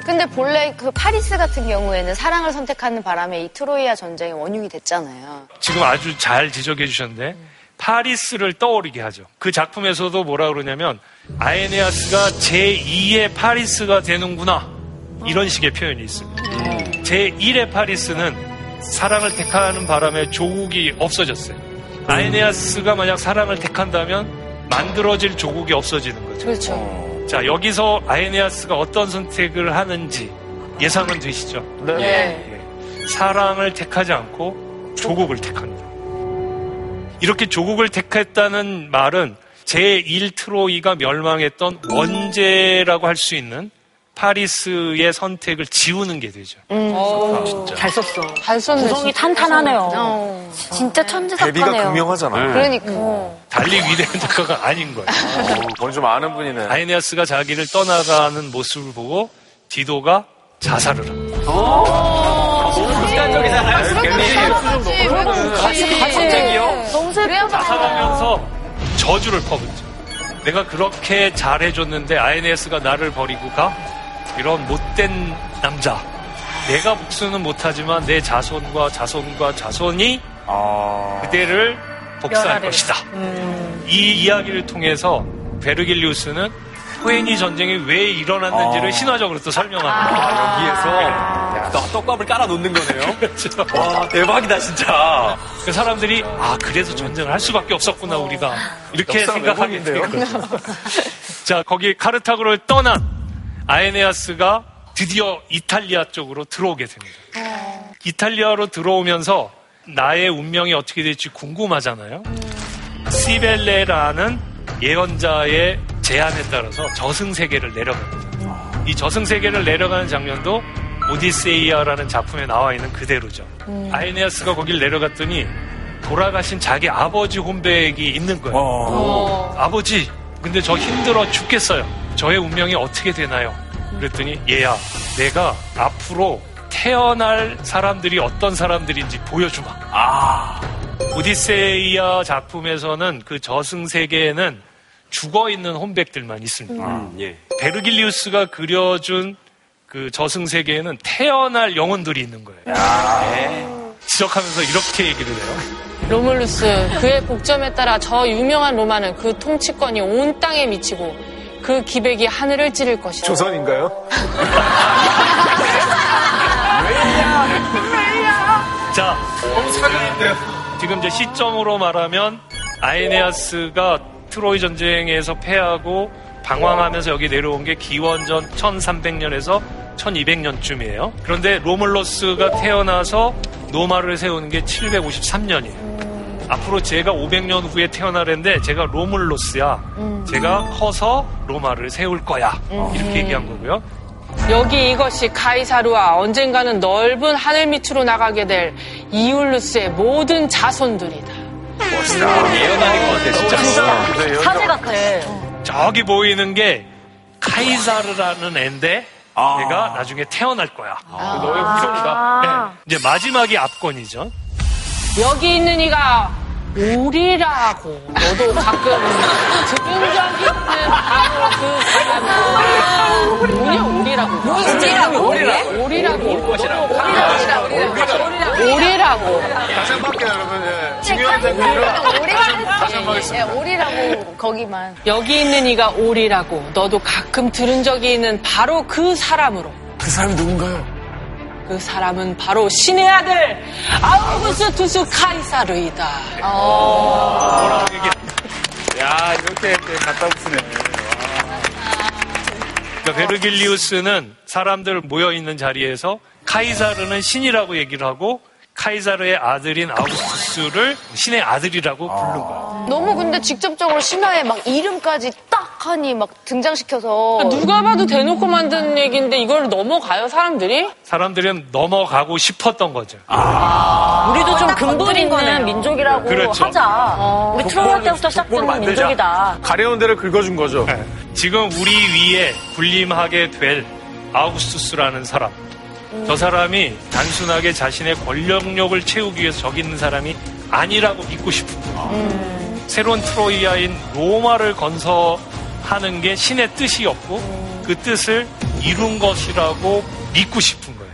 [SPEAKER 4] 근데 본래 그 파리스 같은 경우에는 사랑을 선택하는 바람에 이 트로이아 전쟁의 원흉이 됐잖아요.
[SPEAKER 6] 지금 아주 잘 지적해 주셨는데 파리스를 떠오르게 하죠. 그 작품에서도 뭐라 그러냐면 아에네아스가 제2의 파리스가 되는구나 이런 식의 표현이 있습니다. 제1의 파리스는 사랑을 택하는 바람에 조국이 없어졌어요. 아에네아스가 만약 사랑을 택한다면 만들어질 조국이 없어지는 거죠.
[SPEAKER 4] 그렇죠.
[SPEAKER 6] 자 여기서 아에네아스가 어떤 선택을 하는지 예상은 되시죠?
[SPEAKER 1] 네.
[SPEAKER 6] 예. 사랑을 택하지 않고 조국을 택합니다. 이렇게 조국을 택했다는 말은 제1 트로이가 멸망했던 원제라고 할 수 있는 파리스의 선택을 지우는 게 되죠.
[SPEAKER 10] 음.
[SPEAKER 6] 진짜.
[SPEAKER 10] 잘 썼어.
[SPEAKER 2] 잘 썼네.
[SPEAKER 10] 구성이. 탄탄하네요.
[SPEAKER 7] 어. 진짜 천재 작가네요.
[SPEAKER 1] 대비가 극명하잖아요.
[SPEAKER 4] 그러니까.
[SPEAKER 6] 달리 위대한 작가가 아닌 거예요.
[SPEAKER 1] 뭘좀 아는 분이네.
[SPEAKER 6] 아이네아스가 자기를 떠나가는 모습을 보고 디도가 자살을 합니다.
[SPEAKER 7] 갑자기요? 너무 슬프다.
[SPEAKER 6] 자살하면서 저주를 퍼붓죠. 내가 그렇게 잘해줬는데 아이네스가 나를 버리고 가? 이런 못된 남자. 내가 복수는 못하지만 내 자손과 자손과 자손이 그대를 복수할. 것이다. 이 이야기를 통해서 베르길리우스는 토에니 전쟁이 왜 일어났는지를 신화적으로 또 설명합니다.
[SPEAKER 5] 아, 여기에서 또 떡밥을 깔아 놓는 거네요. [LAUGHS]
[SPEAKER 6] 그렇죠.
[SPEAKER 5] 와, 대박이다, 진짜.
[SPEAKER 6] 그 사람들이 아 그래서 전쟁을 할 수밖에 없었구나 우리가 이렇게 거죠. 자 거기 카르타고를 떠난 아에네아스가 드디어 이탈리아 쪽으로 들어오게 됩니다. 이탈리아로 들어오면서 나의 운명이 어떻게 될지 궁금하잖아요. 시벨레라는 예언자의 제안에 따라서 저승 세계를 내려갑니다. 이 저승 세계를 내려가는 장면도 오디세이아라는 작품에 나와 있는 그대로죠. 아이네아스가 거길 내려갔더니 돌아가신 자기 아버지 혼백이 있는 거예요. 아버지, 근데 저 힘들어 죽겠어요. 저의 운명이 어떻게 되나요? 그랬더니 얘야, 내가 앞으로 태어날 사람들이 어떤 사람들인지 보여주마. 아. 오디세이아 작품에서는 그 저승 세계에는 죽어 있는 혼백들만 있습니다.
[SPEAKER 5] 음, 예.
[SPEAKER 6] 베르길리우스가 그려준 그 저승 세계에는 태어날 영혼들이 있는 거예요. 지적하면서 이렇게 얘기를 해요.
[SPEAKER 2] 로물루스 그의 복점에 따라 저 유명한 로마는 그 통치권이 온 땅에 미치고 그 기백이 하늘을 찌를 것이다.
[SPEAKER 1] 조선인가요?
[SPEAKER 6] 자, 지금 이제 시점으로 말하면 아에네아스가 트로이 전쟁에서 패하고 방황하면서 여기 내려온 게 기원전 1300년에서 1200년쯤이에요. 그런데 로물로스가 태어나서 노마를 세우는 게 753년이에요. 앞으로 제가 500년 후에 태어나는데 제가 로물로스야. 제가 커서 로마를 세울 거야. 이렇게 얘기한 거고요.
[SPEAKER 2] 여기 이것이 카이사르와 언젠가는 넓은 하늘 밑으로 나가게 될 이울루스의 모든 자손들이다.
[SPEAKER 5] 예언하는 것 같아, 진짜.
[SPEAKER 10] 사제 같아.
[SPEAKER 6] 저기 보이는 게 카이사르라는 애인데 내가 나중에 태어날 거야.
[SPEAKER 1] 너의 후손이다.
[SPEAKER 6] 네. 이제 마지막이 압권이죠.
[SPEAKER 2] 여기 있는 이가 오리라고. 너도 가끔 들은 적 있는 바로 그 사람 뭐냐 오리라고. 오리라고? 오리라고. 오리라고. 올 것이라고. 오리라고. 오리라고.
[SPEAKER 1] 다시 한번 할게요, 여러분. 예. 중요한 하겠습니다.
[SPEAKER 4] 오리라고 거기만.
[SPEAKER 2] 여기 있는 이가 오리라고. 너도 가끔 들은 적이 있는 바로 그 사람으로.
[SPEAKER 8] 그 사람이 누군가요?
[SPEAKER 2] 그 사람은 바로 신의 아들 아우구스투스 카이사르이다.
[SPEAKER 8] 야, 이렇게 이렇게 갖다 붙이네.
[SPEAKER 6] 그러니까 베르길리우스는 사람들 모여 있는 자리에서 카이사르는 신이라고 얘기를 하고 카이사르의 아들인 아우구스투스를 신의 아들이라고 부른 거야.
[SPEAKER 4] 너무 근데 직접적으로 신화에 막 이름까지 딱 하니 막 등장시켜서
[SPEAKER 2] 누가 봐도 대놓고 만든 얘기인데 이걸 넘어가요 사람들이?
[SPEAKER 6] 사람들은 넘어가고 싶었던 거죠.
[SPEAKER 10] 우리도 좀 근본 있는
[SPEAKER 3] 거네요.
[SPEAKER 10] 민족이라고
[SPEAKER 6] 그렇죠.
[SPEAKER 10] 하자. 우리 트로이 때부터 시작된. 민족이다.
[SPEAKER 1] 가려운 데를 긁어준 거죠.
[SPEAKER 6] 네. 지금 우리 위에 군림하게 될 아우구스투스라는 사람. 저 사람이 단순하게 자신의 권력력을 채우기 위해서 저기 있는 사람이 아니라고 믿고 싶은 거예요. 새로운 트로이아인 로마를 건설하는 게 신의 뜻이었고 그 뜻을 이룬 것이라고 믿고 싶은 거예요.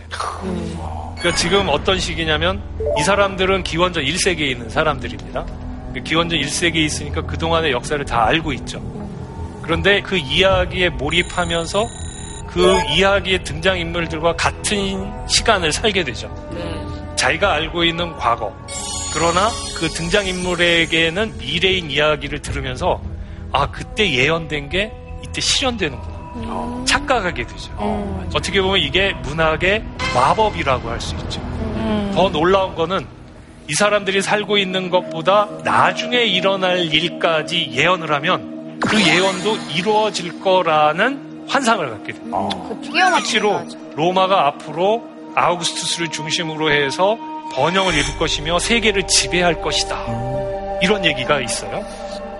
[SPEAKER 6] 그러니까 지금 어떤 시기냐면 이 사람들은 기원전 1세기에 있는 사람들입니다. 그 기원전 1세기에 있으니까 그동안의 역사를 다 알고 있죠. 그런데 그 이야기에 몰입하면서 그 이야기의 등장인물들과 같은 시간을 살게 되죠. 자기가 알고 있는 과거. 그러나 그 등장인물에게는 미래인 이야기를 들으면서 아, 그때 예언된 게 이때 실현되는구나. 착각하게 되죠. 어떻게 보면 이게 문학의 마법이라고 할 수 있죠. 더 놀라운 거는 이 사람들이 살고 있는 것보다 나중에 일어날 일까지 예언을 하면 그 예언도 이루어질 거라는 환상을 갖게 됩니다. 실제로 로마가 앞으로 아우구스투스를 중심으로 해서 번영을 이룰 것이며 세계를 지배할 것이다. 이런 얘기가 있어요.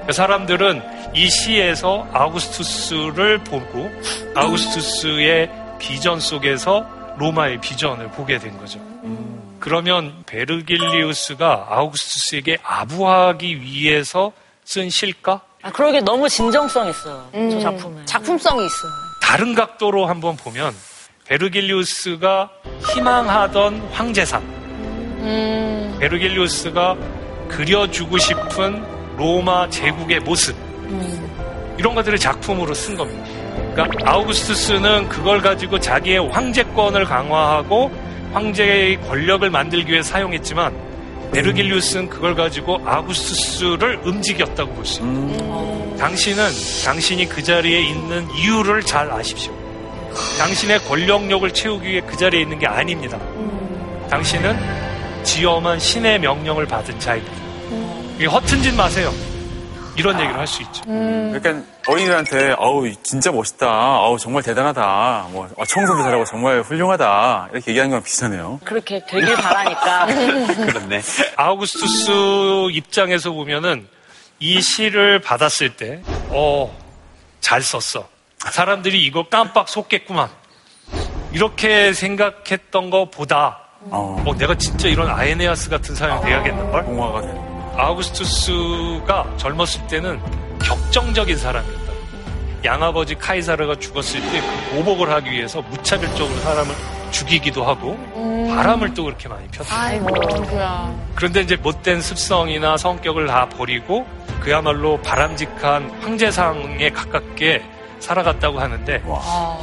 [SPEAKER 6] 그 사람들은 이 시에서 아우구스투스를 보고 아우구스투스의 비전 속에서 로마의 비전을 보게 된 거죠. 그러면 베르길리우스가 아우구스투스에게 아부하기 위해서 쓴 시일까?
[SPEAKER 10] 아, 그러게 너무 진정성 있어요. 저
[SPEAKER 2] 음.
[SPEAKER 10] 작품에.
[SPEAKER 2] 작품성이 있어요.
[SPEAKER 6] 다른 각도로 한번 보면 베르길리우스가 희망하던 황제상,
[SPEAKER 2] 음.
[SPEAKER 6] 베르길리우스가 그려주고 싶은 로마 제국의 모습 이런 것들을 작품으로 쓴 겁니다. 그러니까 아우구스투스는 그걸 가지고 자기의 황제권을 강화하고 황제의 권력을 만들기 위해 사용했지만 베르길리우스는 그걸 가지고 아우구스투스를 움직였다고 볼 수 있어요. 당신은 당신이 그 자리에 있는 이유를 잘 아십시오. 당신의 권력력을 채우기 위해 그 자리에 있는 게 아닙니다. 당신은 지엄한 신의 명령을 받은 자입니다. 이게 허튼 짓 마세요. 이런 얘기를 할 수 있죠.
[SPEAKER 8] 그러니까 어린이들한테 어우 진짜 멋있다, 어우 정말 대단하다, 뭐 어, 청소도 잘하고 정말 훌륭하다 이렇게 얘기하는 거랑 비슷하네요.
[SPEAKER 10] 그렇게 되길 바라니까. [LAUGHS]
[SPEAKER 5] 그렇네.
[SPEAKER 6] 아우구스투스 입장에서 보면은 이 시를 받았을 때, 어, 잘 썼어. 사람들이 이거 깜빡 속겠구만. 이렇게 생각했던 것보다, 어, 내가 진짜 이런 아에네아스 같은 사람이 돼야겠는걸?
[SPEAKER 8] 동화가 되는.
[SPEAKER 6] 아우구스투스가 젊었을 때는 격정적인 사람이었다. 양아버지 카이사르가 죽었을 때 그 보복을 하기 위해서 무차별적으로 사람을 죽이기도 하고 바람을 또 그렇게 많이
[SPEAKER 2] 누구야.
[SPEAKER 6] 그런데 이제 못된 습성이나 성격을 다 버리고 그야말로 바람직한 황제상에 가깝게 살아갔다고 하는데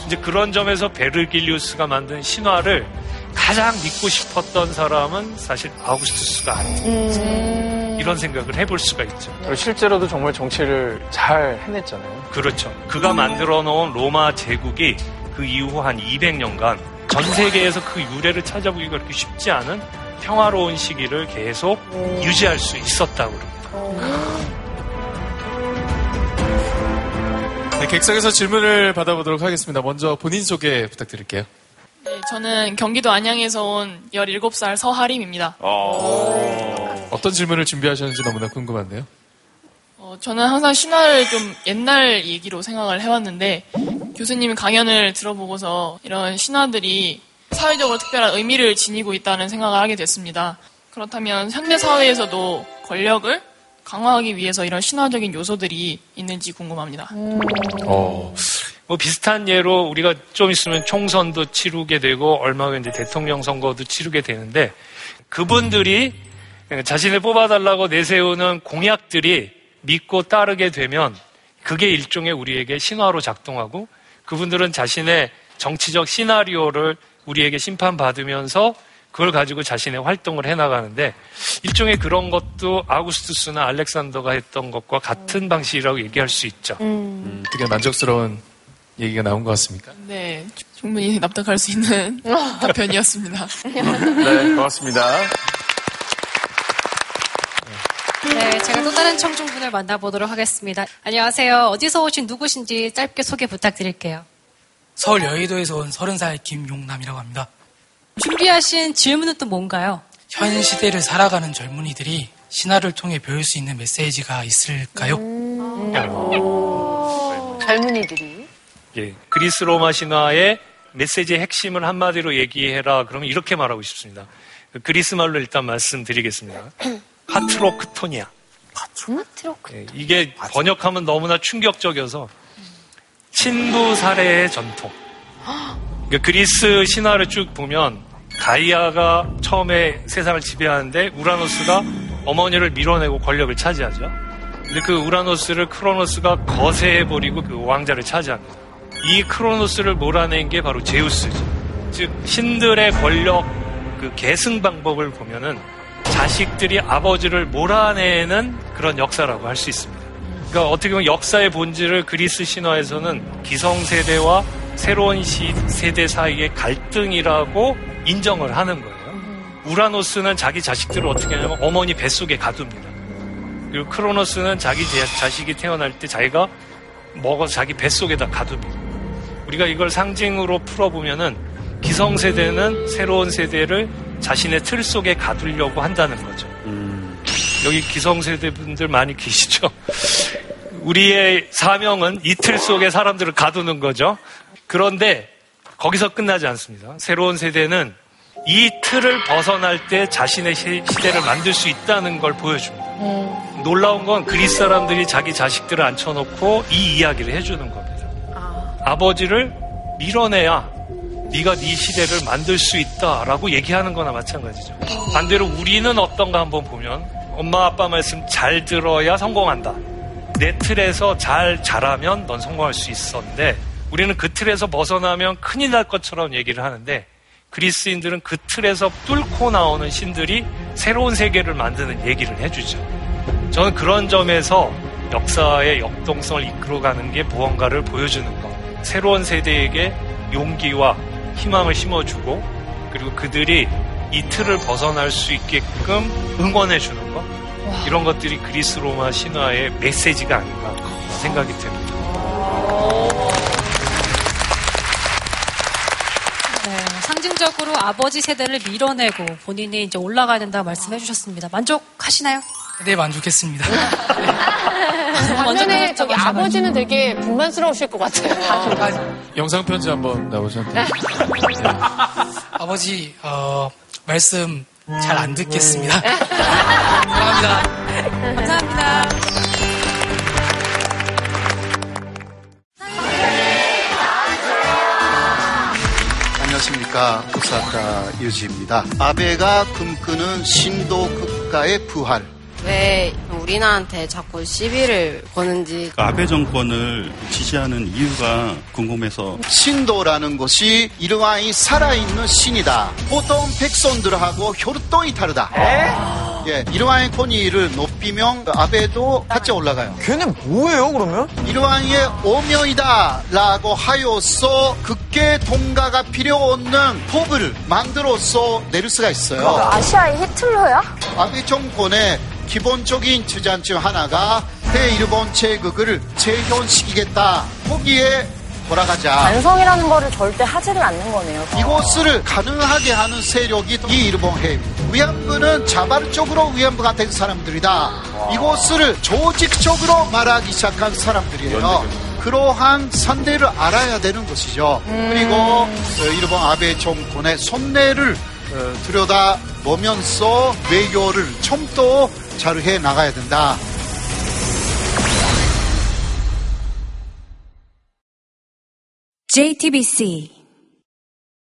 [SPEAKER 6] 이제 그런 점에서 베르길리우스가 만든 신화를 가장 믿고 싶었던 사람은 사실 아우구스투스가 아니다. 이런 생각을 해볼 수가 있죠.
[SPEAKER 1] 그리고 실제로도 정말 정치를 잘 해냈잖아요.
[SPEAKER 6] 그렇죠. 그가 만들어 놓은 로마 제국이 그 이후 한 200년간 전 세계에서 그 유래를 찾아보기가 그렇게 쉽지 않은 평화로운 시기를 계속 유지할 수 있었다고 그럽니다.
[SPEAKER 1] 네, 객석에서 질문을 받아보도록 하겠습니다. 먼저 본인 소개 부탁드릴게요.
[SPEAKER 13] 네, 저는 경기도 안양에서 온 17살 서하림입니다.
[SPEAKER 1] 어떤 질문을 준비하셨는지 너무나 궁금한데요.
[SPEAKER 13] 어, 저는 항상 신화를 좀 옛날 얘기로 생각을 해왔는데 교수님 강연을 들어보고서 이런 신화들이 사회적으로 특별한 의미를 지니고 있다는 생각을 하게 됐습니다. 그렇다면 현대 사회에서도 권력을 강화하기 위해서 이런 신화적인 요소들이 있는지 궁금합니다.
[SPEAKER 6] 어, 뭐 비슷한 예로 우리가 좀 있으면 총선도 치르게 되고 얼마 후에 이제 대통령 선거도 치르게 되는데 그분들이 자신을 뽑아달라고 내세우는 공약들이 믿고 따르게 되면 그게 일종의 우리에게 신화로 작동하고 그분들은 자신의 정치적 시나리오를 우리에게 심판받으면서 그걸 가지고 자신의 활동을 해나가는데 일종의 그런 것도 아우구스투스나 알렉산더가 했던 것과 같은 방식이라고 얘기할 수 있죠.
[SPEAKER 1] 음, 되게 만족스러운 얘기가 나온 것 같습니까?
[SPEAKER 13] 네, 충분히 납득할 수 있는 [LAUGHS] 답변이었습니다.
[SPEAKER 1] 네, 고맙습니다.
[SPEAKER 3] 네, 제가 또 다른 청중분을 만나보도록 하겠습니다. 안녕하세요. 어디서 오신 누구신지 짧게 소개 부탁드릴게요.
[SPEAKER 14] 서울 여의도에서 온 30살 김용남이라고 합니다.
[SPEAKER 3] 준비하신 질문은 또 뭔가요?
[SPEAKER 14] 현 시대를 살아가는 젊은이들이 신화를 통해 배울 수 있는 메시지가 있을까요?
[SPEAKER 4] 젊은이들이.
[SPEAKER 6] 예, 그리스 로마 신화의 메시지의 핵심을 한마디로 얘기해라. 그러면 이렇게 말하고 싶습니다. 그 그리스 말로 일단 말씀드리겠습니다. [CLEARS THROAT] 파트로크토니아.
[SPEAKER 4] 파트로크.
[SPEAKER 6] 예, 이게 번역하면 너무나 충격적이어서 친부 살해의 전통. 그러니까 그리스 신화를 쭉 보면 가이아가 처음에 세상을 지배하는데 우라노스가 어머니를 밀어내고 권력을 차지하죠. 근데 그 우라노스를 크로노스가 거세해버리고 그 왕자를 차지합니다. 이 크로노스를 몰아낸 게 바로 제우스죠. 즉 신들의 권력 그 계승 방법을 보면은 자식들이 아버지를 몰아내는 그런 역사라고 할 수 있습니다. 그러니까 어떻게 보면 역사의 본질을 그리스 신화에서는 기성세대와 새로운 시, 세대 사이의 갈등이라고 인정을 하는 거예요. 우라노스는 자기 자식들을 어떻게 하냐면 어머니 뱃속에 가둡니다. 그리고 크로노스는 자기 자식이 태어날 때 자기가 먹어서 자기 뱃속에다 가둡니다. 우리가 이걸 상징으로 풀어보면은 기성세대는 새로운 세대를 자신의 틀 속에 가두려고 한다는 거죠. 여기 기성세대 분들 많이 계시죠? 우리의 사명은 이 틀 속에 사람들을 가두는 거죠. 그런데 거기서 끝나지 않습니다. 새로운 세대는 이 틀을 벗어날 때 자신의 시 대를 만들 수 있다는 걸 보여줍니다. 음. 놀라운 건 그리스 사람들이 자기 자식들을 앉혀놓고 이 이야기를 해주는 겁니다. 아. 버지를 밀어내야 네가 네 시대를 만들 수 있다라고 얘기하는 거나 마찬가지죠. 반대로 우리는 어떤가 한번 보면 엄마 아빠 말씀 잘 들어야 성공한다. 내 틀에서 잘 자라면 넌 성공할 수 있었는데 우리는 그 틀에서 벗어나면 큰일 날 것처럼 얘기를 하는데 그리스인들은 그 틀에서 뚫고 나오는 신들이 새로운 세계를 만드는 얘기를 해주죠. 저는 그런 점에서 역사의 역동성을 이끌어가는 게 무언가를 보여주는 것. 새로운 세대에게 용기와 희망을 심어주고 그리고 그들이 이 틀을 벗어날 수 있게끔 응원해주는 것. 이런 것들이 그리스 로마 신화의 메시지가 아닌가 생각이 듭니다.
[SPEAKER 3] 네, 상징적으로 아버지 세대를 밀어내고 본인이 이제 올라가야 된다고 말씀해 주셨습니다. 만족하시나요?
[SPEAKER 14] 네, 만족했습니다. [LAUGHS]
[SPEAKER 2] 반면에 저기 아버지는 되게 불만스러우실 것 같아요.
[SPEAKER 1] 영상 편지 한번 나오셨나요? 네.
[SPEAKER 14] 아버지 어, 말씀 잘 안 듣겠습니다. 감사합니다.
[SPEAKER 3] 감사합니다.
[SPEAKER 15] 안녕하십니까. 부사카 유지입니다. 아베가 꿈꾸는 신도 국가의 부활.
[SPEAKER 9] 왜 우리나라한테 자꾸 시비를 거는지
[SPEAKER 16] 그 아베 정권을 지지하는 이유가 궁금해서
[SPEAKER 15] 신도라는 것이 이러한 살아있는 신이다. 보통 백성들하고 혈통이 다르다. 예, 이러한 권위를 높이면 아베도 같이 올라가요.
[SPEAKER 17] 걔는 뭐예요 그러면?
[SPEAKER 15] 이러한의 오명이다라고 하여서 극계 통과가 필요 없는 법을 만들어서 내릴 수가 있어요.
[SPEAKER 7] 아시아의 히틀러야?
[SPEAKER 15] 아베 정권의 기본적인 주장 중 하나가 대일본 제국을 재현시키겠다. 거기에 돌아가자.
[SPEAKER 7] 반성이라는 거를 절대 하지를 않는 거네요.
[SPEAKER 15] 이것을 가능하게 하는 세력이 이 일본 해임. 위안부는 자발적으로 위안부가 된 사람들이다. 이것을 조직적으로 말하기 시작한 사람들이에요. 그러한 상대를 알아야 되는 것이죠. 그리고 일본 아베 정권의 손해를 들여다 보면서 외교를 좀 더잘해 나가야 된다.
[SPEAKER 18] JTBC